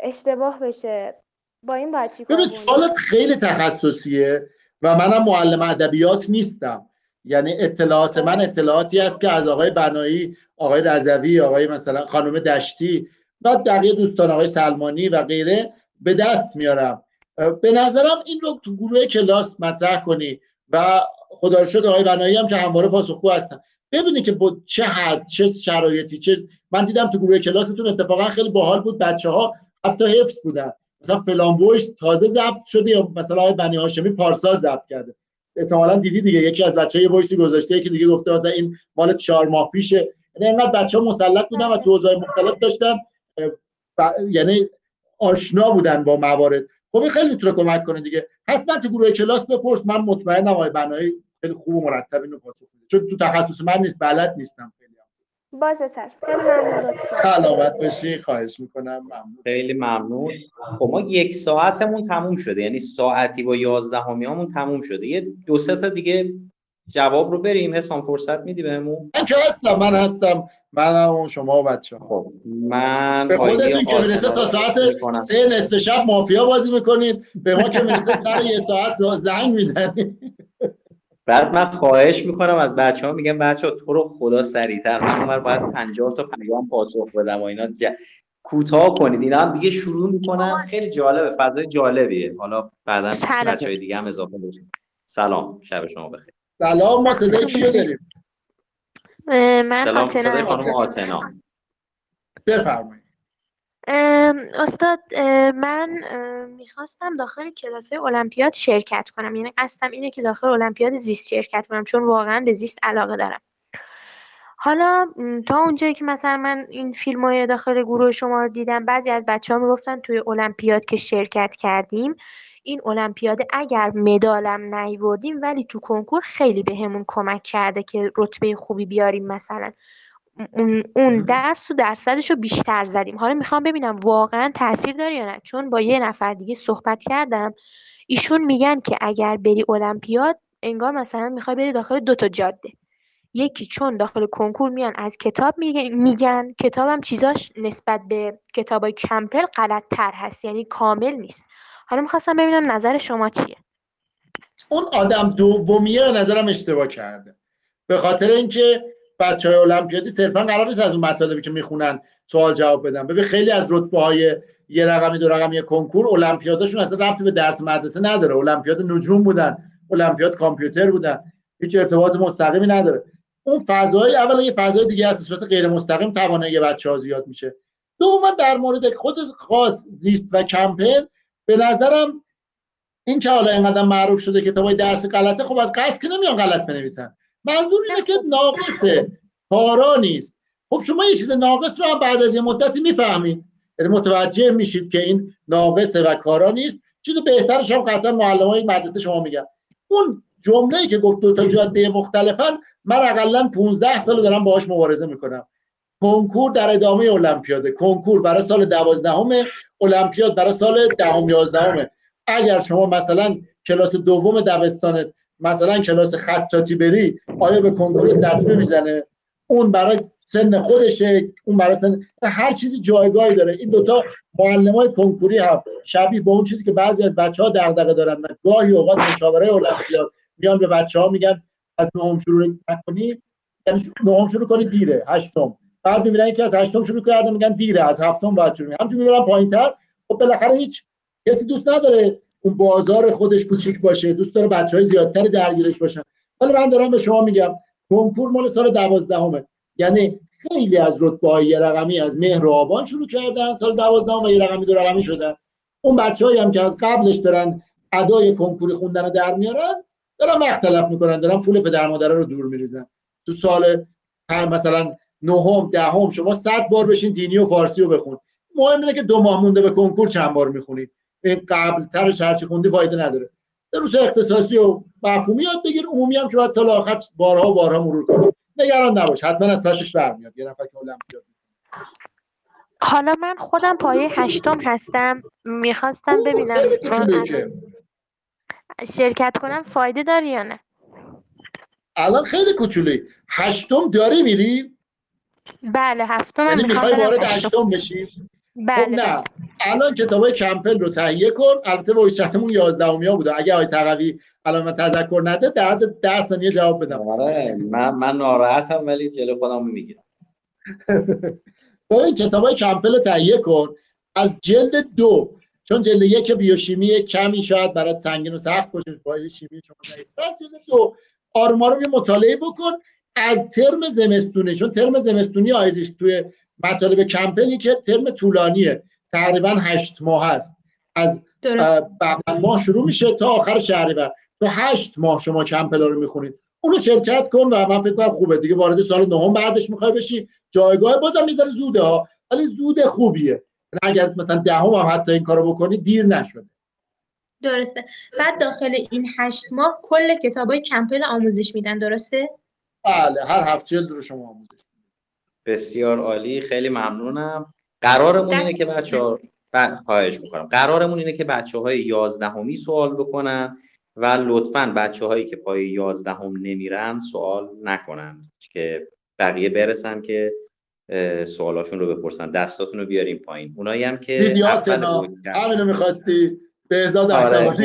اشتباه بشه. با این باید چی ببین سوالت خیلی تخصصیه و منم معلم ادبیات نیستم. یعنی اطلاعات من اطلاعاتی است که از آقای بنایی آقای رضوی آقای مثلا خانم دشتی و بقیه دوستان آقای سلمانی و غیره به دست میارم. به نظرم این رو تو گروه کلاس مطرح کنی و خدا رو شکر آقای بنایی هم که همواره پاسخگو هستن. ببینی که با چه حد چه شرایطی چه من دیدم تو گروه کلاستون اتفاقا خیلی باحال بود بچه ها حتی حفظ بودن. مثلا فلان voice تازه ضبط شده یا مثلا آقای بنی هاشمی پارسال ضبط کرده. احتمالاً دیدی دیگه. یکی از بچه‌ها یه voice ی گذاشته که دیگه گفته مثلا این مال چهار ماه پیشه. یعنی انقدر بچه‌ها مسلط بودن و تو مختلف داشتن. یعنی آشنا بودن با موارد. خب این خیلی می‌تونه کمک کنه دیگه. حتما تو گروه کلاس بپرس. من مطمئنم آقای بنایی خیلی خوب و مرتب اینو پاسخ چون تو تخصص من نیست بلد نیستم. خیلی باشه چشم. خیلی ممنون. سلامت باشی. خواهش می‌کنم. ممنون. خیلی ممنون. خب ما یک ساعتمون تموم شده. یعنی ساعتی با یازدهمیامون تموم شده. یه دو سه تا دیگه جواب رو بریم. حسام فرصت میدی بهمون؟ من که هستم. من هستم. من و شما و بچه خب من به خودتون که می‌رسه تا ساعت سه نصف شب مافیا بازی می‌کنید. به ما که می‌رسه سر یه ساعت زنگ می‌زنید. بعد من خواهش می‌کنم از بچه ها میگم بچه ها تو رو خدا سریعتر من عمر باید 50 تا پیام پاسخ بدم و اینا ج... کوتاه کنید. اینا هم دیگه شروع می‌کنن. خیلی جالبه. فضای جالبیه. حالا بعدا بچه های دیگه هم اضافه بشین سلام. شب شما بخیر. سلام. ما صدای کیو داریم؟ من سلام. آتنا. بفرمایید. استاد من می‌خواستم داخل کلاس المپیاد شرکت کنم. یعنی قصدم اینه که داخل المپیاد زیست شرکت کنم چون واقعا به زیست علاقه دارم. حالا تا اونجایی که مثلا من این فیلم های داخل گروه شما رو دیدم بعضی از بچه ها می‌گفتن توی المپیاد که شرکت کردیم این المپیاد اگر مدالم نیوردیم ولی تو کنکور خیلی بهمون به کمک کرده که رتبه خوبی بیاریم مثلا. اون درس و درصدش رو بیشتر زدیم. حالا می‌خوام ببینم واقعا تاثیر داره یا نه. چون با یه نفر دیگه صحبت کردم ایشون میگن که اگر بری المپیاد انگار مثلا می‌خوای بری داخل دو تا جاده. یکی چون داخل کنکور میان از کتاب میگن. کتابم چیزاش نسبت به کتابای کمپل غلط تر هست یعنی کامل نیست. حالا می‌خواستم ببینم نظر شما چیه؟ اون آدم دومیه نظرم اشتباه کرده. به خاطر اینکه بچه های المپیادی صرفا قرار نیست از اون مطالبی که می‌خونن سوال جواب بدن. ببین خیلی از رتبه های یه رقمی دو رقمی کنکور المپیادشون اصلا ربطی به درس مدرسه نداره. المپیاد نجوم بودن المپیاد کامپیوتر بودن. هیچ ارتباط مستقیمی نداره. اون فضای اول یه فضای دیگه هست صورت غیر مستقیم توانایی بچه ها زیاد میشه. دوما در مورد خود خاص زیست و کمپین به نظرم این که حالا اینقدر معروف شده کتابای درس غلطه خب از قصد که نمیان غلط بنویسن. منظور اینه که ناقصه کارا نیست. خب شما یه چیز ناقص رو هم بعد از یه مدتی می‌فهمید. یعنی متوجه میشید که این ناقصه و کارا نیست. چیز بهترش هم قطعا معلم های مدرسه شما میگن. اون جمله که گفت دو تا جاده مختلفن من اقلا 15 سال دارم باهاش مبارزه می‌کنم. کنکور در ادامه المپیاده. کنکور برای سال دوازدهم المپیاد برای سال دهم یازدهم اگر شما مثلا کلاس دوم دبستانت مثلا کلاس خطاطی بری آیا به کنکور لطمه می‌زنه؟ اون برای سن خودشه اون برای سن هر چیزی جایگاهی داره. این دوتا معلم های کنکوری هم شبیه به اون چیزی که بعضی از بچه ها دغدغه دارن. گاهی اوقات مشاوره المپیاد میان به بچه ها میگن از نهم شروع نکنی. یعنی نهم شروع کنی دیره هشتم. بعد می‌بینن که از هشتم شروع کرده میگن دیره از هفتم باید شروع. همچون می‌برن پایینتر خب بالاخره هیچ کسی دوست نداره اون بازار خودش کوچیک باشه دوست داره بچه های زیادتر درگیرش باشن. حالا من دارم به شما میگم کنکور مال سال دوازدهمه. یعنی خیلی از رتبه های رقمی از مهر و آبان شروع کردن سال دوازدهم و یه رقمی دو رقمی شدن. اون بچه‌ای هم که از قبلش دارن ادای کنکوری خوندن رو در میارن دارن وقت تلف می‌کنن دارن پول پدر مادر رو دور میریزن. تو سال مثلا نهم دهم شما صد بار بشین دینی و فارسی رو بخون. مهم اینه که دو ماه مونده به کنکور چند بار می‌خونید. این قبل ترش هرچی خوندی فایده نداره. دروس اختصاصی و مفهومی یاد بگیر عمومی هم که باید سال آخر بارها و بارها مرور کنید نگران نباش حتما از پسش برمیاد. یه نفر که المپیاد حالا من خودم پایه هشتم هستم. می‌خواستم ببینم شرکت کنم فایده داری یا نه؟ الان خیلی کوچولی هشتم داری میری؟ بله هفتم یعنی می‌خوای وارد هشتم بشی؟ بله خب نه. بله. الان کتابای Campbell رو تهیه کن. البته voice chat مون 11 ها بوده. اگه آقای تقوی الان من تذکر نده در 10 ثانیه جواب بدم. آره من من ناراحتم ولی جلو خودم می‌گیرم. این کتابای Campbell رو تهیه کن. از جلد دو. چون جلد یک بیوشیمی کمی شاید برات سنگین و سخت باشه با شیمی شما از جلد دو. آرما رو مطالعه بکن. از ترم زمستونی چون ترم زمستونی آیدیش توی مطالب کمپینی که ترم طولانیه. تقریبا هشت ماه هست از بهمن ماه شروع میشه تا آخر شهریور. تو هشت ماه شما کمپلا رو می‌خونید. اونو شرکت کن و من فکر کنم خوبه. دیگه وارد سال نهم بعدش می‌خوای بشی. جایگاه بازم می‌ذاره زوده ها. ولی زود خوبیه. یعنی اگر مثلا دهم هم حتی این کارو بکنی دیر نشده. درسته. بعد داخل این هشت ماه کل کتابای کمپل آموزش میدن درسته؟ بله هر هفت جلد رو شما آموزش بسیار عالی خیلی ممنونم. قرارمون اینه که بچه ها خواهش می‌کنم. قرارمون اینه که بچه های یازدهمی سوال بکنن و لطفا بچه هایی که پای یازدهم نمیرن سوال نکنن که بقیه برسن که سوالاشون رو بپرسن. دستاتون رو بیاریم پایین. اونایی هم که همینو می‌خواستی. به ازاد آره,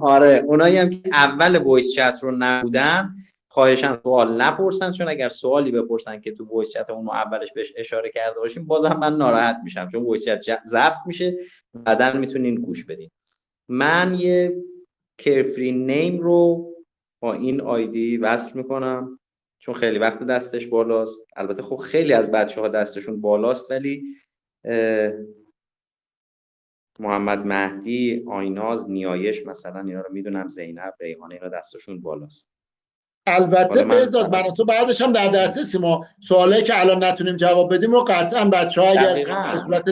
آره اونایی هم که اول وایس چت رو نبودن خواهشن سوال نپرسن چون اگر سوالی بپرسن که تو وایس چت اون اولش بهش اشاره کرده باشیم بازم من ناراحت میشم چون وایس چت ضبط میشه بعدا می‌تونین گوش بدین. من یه کرفری نیم رو با این آیدی وصل می‌کنم چون خیلی وقت دستش بالاست. البته خب خیلی از بچه ها دستشون بالاست ولی محمد مهدی آیناز نیایش مثلا اینا رو می‌دونم زینب ریحانه اینا دستشون بالاست. البته بهزاد من تو بعدش هم در دسترسی ما سوالایی که الان نتونیم جواب بدیم رو قطعا بچه ها اگر. به صورت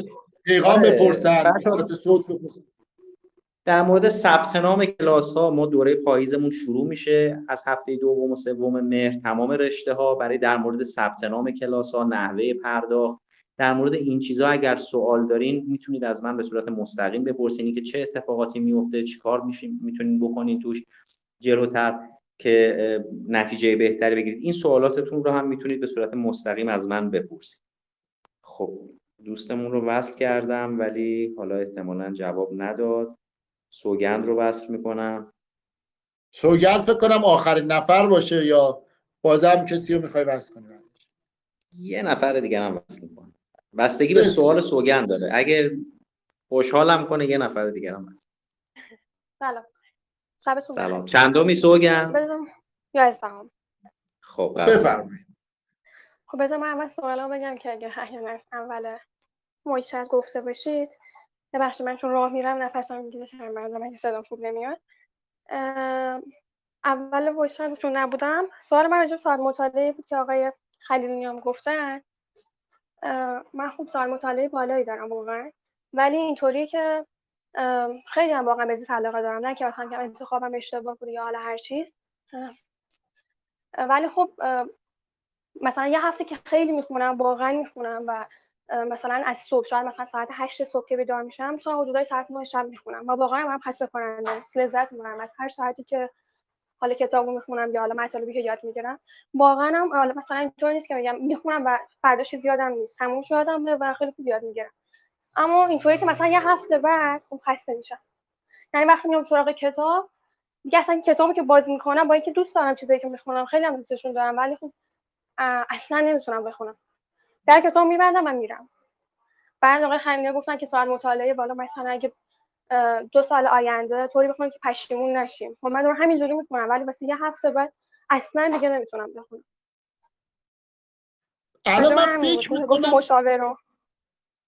پیغام آره. بپرسن به بچه‌ها- صورت صوت بپرسن. در مورد ثبت نام کلاس ها ما دوره پاییزمون شروع میشه از هفته دوم و سوم مهر تمام رشته ها برای در مورد ثبت نام کلاس ها نحوه پرداخت در مورد این چیزها اگر سوال دارین می‌تونید از من به صورت مستقیم بپرسین که چه اتفاقاتی میفته چیکار میشین می‌تونین بکنین توش جلوتر که نتیجه بهتری بگیرید. این سوالاتتون رو هم می‌تونید به صورت مستقیم از من بپرسید. خب دوستمون رو وصل کردم ولی حالا احتمالا جواب نداد. سوگند رو وصل می‌کنم. سوگند فکر کنم آخرین نفر باشه یا بازم کسی رو می‌خوای بس کنی؟ یه نفر دیگه هم وصل می‌کنم. بستگی به. سوال سوگند داره. اگر خوشحالم کنه یه نفر دیگه هم. وصل. سلام. شبتون. سلام. چندمی سوگند بذار یازدهم خب. بفرمایید. خب بذار من اول سوالا بگم که اگه احیانا اول شاید گفته باشید ببخشید من چون راه میرم نفسم می‌گیره که من من صدام خوب نمیاد. اول وایس شاید چون نبودم. سوال من راجع به ساعت مطالعه بود که آقای خلیلی هم گفتن. من خوب ساعت مطالعه بالایی دارم واقعا. ولی اینطوریه که خیلی هم واقعا به علاقه دارم. نه که مثلا که انتخابم اشتباه بوده یا حالا هر چیز. ولی خب مثلا یه هفته که خیلی می‌خونم واقعا می‌خونم و مثلا از صبح شاید مثلا ساعت هشت صبح که بیدار میشم تا حدودای ساعت 9 شب می‌خونم. و واقعا من خسته کننده است. لذت می‌برم. از هر ساعتی که حالا کتابو می‌خونم یا حالا مطالبی که یاد می‌گیرم واقعا هم حالا مثلا اینطور نیست که بگم می‌خونم و فرداش زیادم نیست. تموم یادم و خیلی خوب یاد می‌گیرم. اما اینطوری که مثلا یه هفته بعد خب خسته میشم. یعنی وقتی میام سراغ کتاب دیگه اصلا کتابی که باز می‌کنم با اینکه دوست دارم چیزایی که می‌خونم خیلی هم دوستشون دارم ولی خب اصلا نمی‌تونم بخونم. در کتاب میبندم و میرم. بعد آقای خلیلی گفتن که ساعت مطالعه بالا مثلا اگه دو سال آینده طوری بخونیم که پشیمون نشیم. خب من دارم همینجوری می‌کنم ولی واسه یه هفته بعد اصلا دیگه نمی‌تونم بخونم. الان من فکر می‌کنم مشاور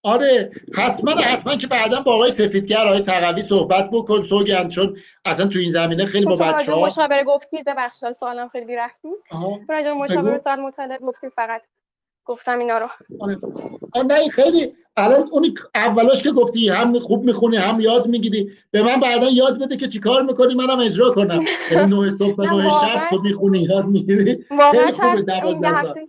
آره حتما حتما که بعدا با آقای سفیدگر آقای تقوی صحبت بکن. سوگند چون اصلا تو این زمینه خیلی با بچه ها مشاوره گفتید ببخشید سوالم خیلی بی رفت بود راجع مشاوره. ساعت مطالعه گفتید فقط. گفتم اینا رو. آره. نه خیلی الان اونی اولاش که گفتی هم خوب می‌خونی هم یاد می‌گیری. به من بعدا یاد بده که چیکار می‌کنی منم اجرا کنم. یعنی نه صبح تا نه، نه شب واقعا. تو می‌خونی یاد می‌گیری. خیلی خوبه شاید اون دوازده یه سال. هفته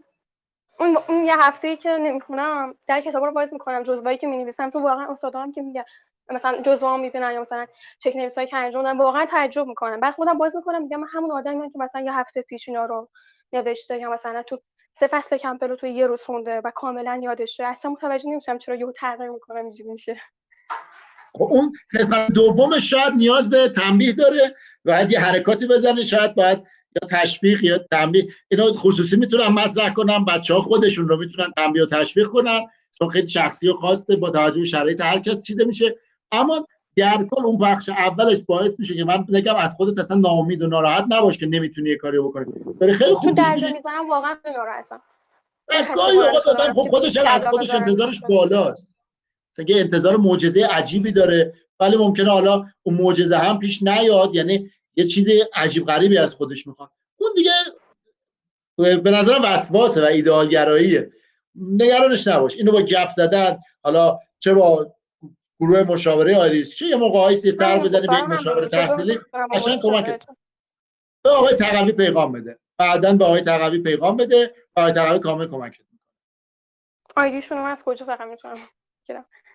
اون اون یه هفته که نمی‌خونم در کتاب رو باز می‌کنم. جزوایی که می‌نویسم تو واقعا استادام که میگن مثلا جزوام می‌بینن یا مثلا چک نویسایی که انجام دادن واقعا تعجب می‌کنم. بعد خودم باز می‌کنم میگم من همون آدمی که مثلا یه هفته پیش اینا رو نوشته یا مثلا تو سه فصل کمپل رو تو یه روز خونده و کاملا یادشه. اصلا متوجه نمیشم چرا یهو تغییر می‌کنم اینجوری میشه. خب اون قسمت دومش شاید نیاز به تنبیه داره باید یه حرکاتی بزنه. شاید باید یا تشویق یا تنبیه. اینو خصوصی می‌تونم مطرح کنم بچه ها خودشون رو می‌تونن تنبیه و تشویق کنن. چون خیلی شخصی و خاصه با توجه به شرایط هر کس چیده میشه. اما در کل اون بخش اولش باعث میشه که من بگم از خودت اصلا ناامید و ناراحت نباش که نمی‌تونی یه کاری رو بکنی. داره خیلی خوب درجا میری. می‌زنم واقعا ناراحتم. گاهی اوقات آدم خب خودش از خودش انتظارش بالاست. مثلا یه انتظار معجزه عجیبی داره ولی ممکنه حالا اون معجزه هم پیش نیاد. یعنی یه چیز عجیب غریبی از خودش می‌خواد. اون دیگه به نظرم وسواسه و ایدئالگراییه نگرانش نباش. اینو با گپ زدن حالا چه با گروه مشاوره آریس چه یه موقعی یه سر بزنی به یک مشاوره تحصیلی قشنگ کمکت به آقای تقوی پیغام بده. بعدا به آقای تقوی پیغام بده. آقای تقوی کامل کمکت آیدیشون رو من از کجا فقط می‌تونم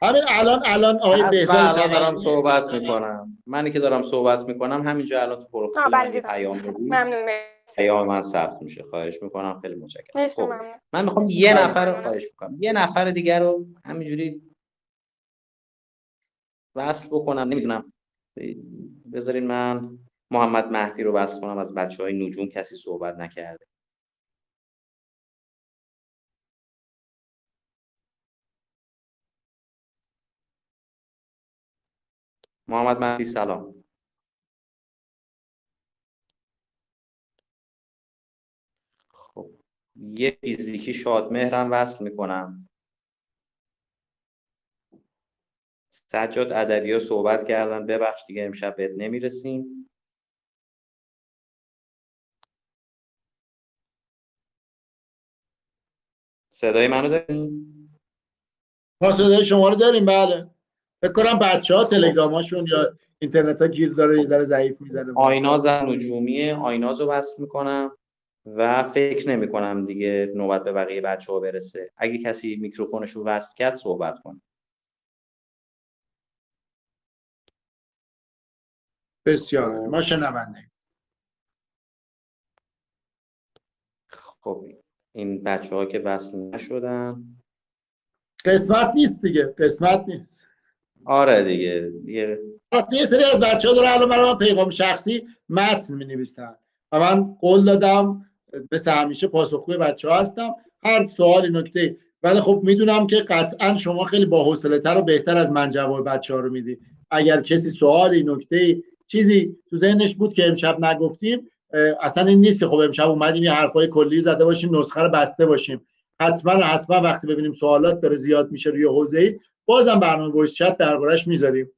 همین الان الان آقای بهزاد الان دارم صحبت می‌کنم. منی که دارم صحبت می‌کنم همینجا الان تو پروفایل من بله. پیام بدی. ممنون. پیام من ثبت میشه. خواهش می‌کنم. خیلی متشکرم. خب من می‌خوام یه نفر رو. خواهش می‌کنم. یه نفر دیگر رو همینجوری وصل بکنم. نمی‌دونم. بذارین من محمد مهدی رو وصل کنم. از بچه های نجوم کسی صحبت نکرده. محمد مهدی سلام. خب یه فیزیکی شادمهرم وصل می‌کنم. سجاد ادبیا صحبت کردن ببخش دیگه امشب بهت نمی‌رسیم. صدای منو داریم ما صدای شما رو داریم بله. فکر کنم بچه ها تلگراماشون یا اینترنت ها گیر داره یه ذره ضعیف می‌زنه. آیناز نجومیه. آیناز رو وصل می‌کنم و فکر نمی کنم دیگه نوبت به بقیه بچه ها برسه. اگه کسی میکروفونش رو وصل کرد صحبت کنه بسیار. عالی. ما شنونده. خب این بچه ها که وصل نشدن. قسمت نیست دیگه. قسمت نیست. آره دیگه دیگه. یه سری از بچه ها الان برای پیغام شخصی متن می نویسن و من قول دادم مثل همیشه پاسخگوی بچه ها هستم. هر سوالی نکته. ولی خب می‌دونم که قطعا شما خیلی با تر و بهتر از من جواب بچه ها رو میدی. اگر کسی سوالی نکته چیزی تو ذهنش بود که امشب نگفتیم اصلا این نیست که خب امشب اومدیم یه حرفای کلی زده باشیم نسخه رو بسته باشیم. حتما حتما وقتی ببینیم سوالات داره زیاد میشه روی حوزه ای بازم برنامه voice chat دربارش می‌ذاریم.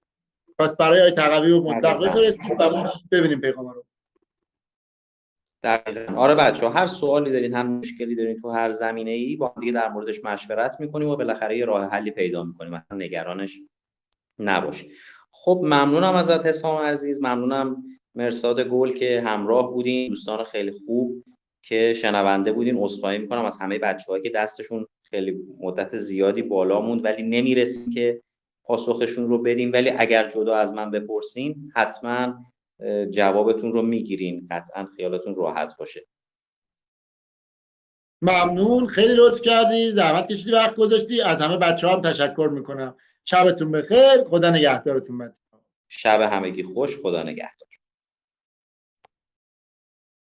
پس برای آقای تقوی و مطلق بفرستیم و ما ببینیم پیغام رو. دقیقاً. آره بچه هر سوالی دارین هم مشکلی دارین تو هر زمینه ای با هم دیگه در موردش مشورت می‌کنیم و بالاخره یه راه حلی پیدا می‌کنیم. اصلا نگرانش نباشید. خب ممنونم ازت حسام عزیز. ممنونم مرساد گل که همراه بودین. دوستان خیلی خوب که شنونده بودین. عذرخواهی می‌کنم از همه بچه‌هایی که دستشون خیلی مدت زیادی بالا موند ولی نمی‌رسیم که پاسخشون رو بدیم. ولی اگر جدا از من بپرسین حتما جوابتون رو می‌گیرین. قطعا خیالتون راحت باشه. ممنون. خیلی لطف کردی. زحمت کشیدی وقت گذاشتی. از همه بچه هم تشکر می‌کنم. شبتون بخیر. خدا نگهدارتون بد شب همگی خوش. خدا نگهدار.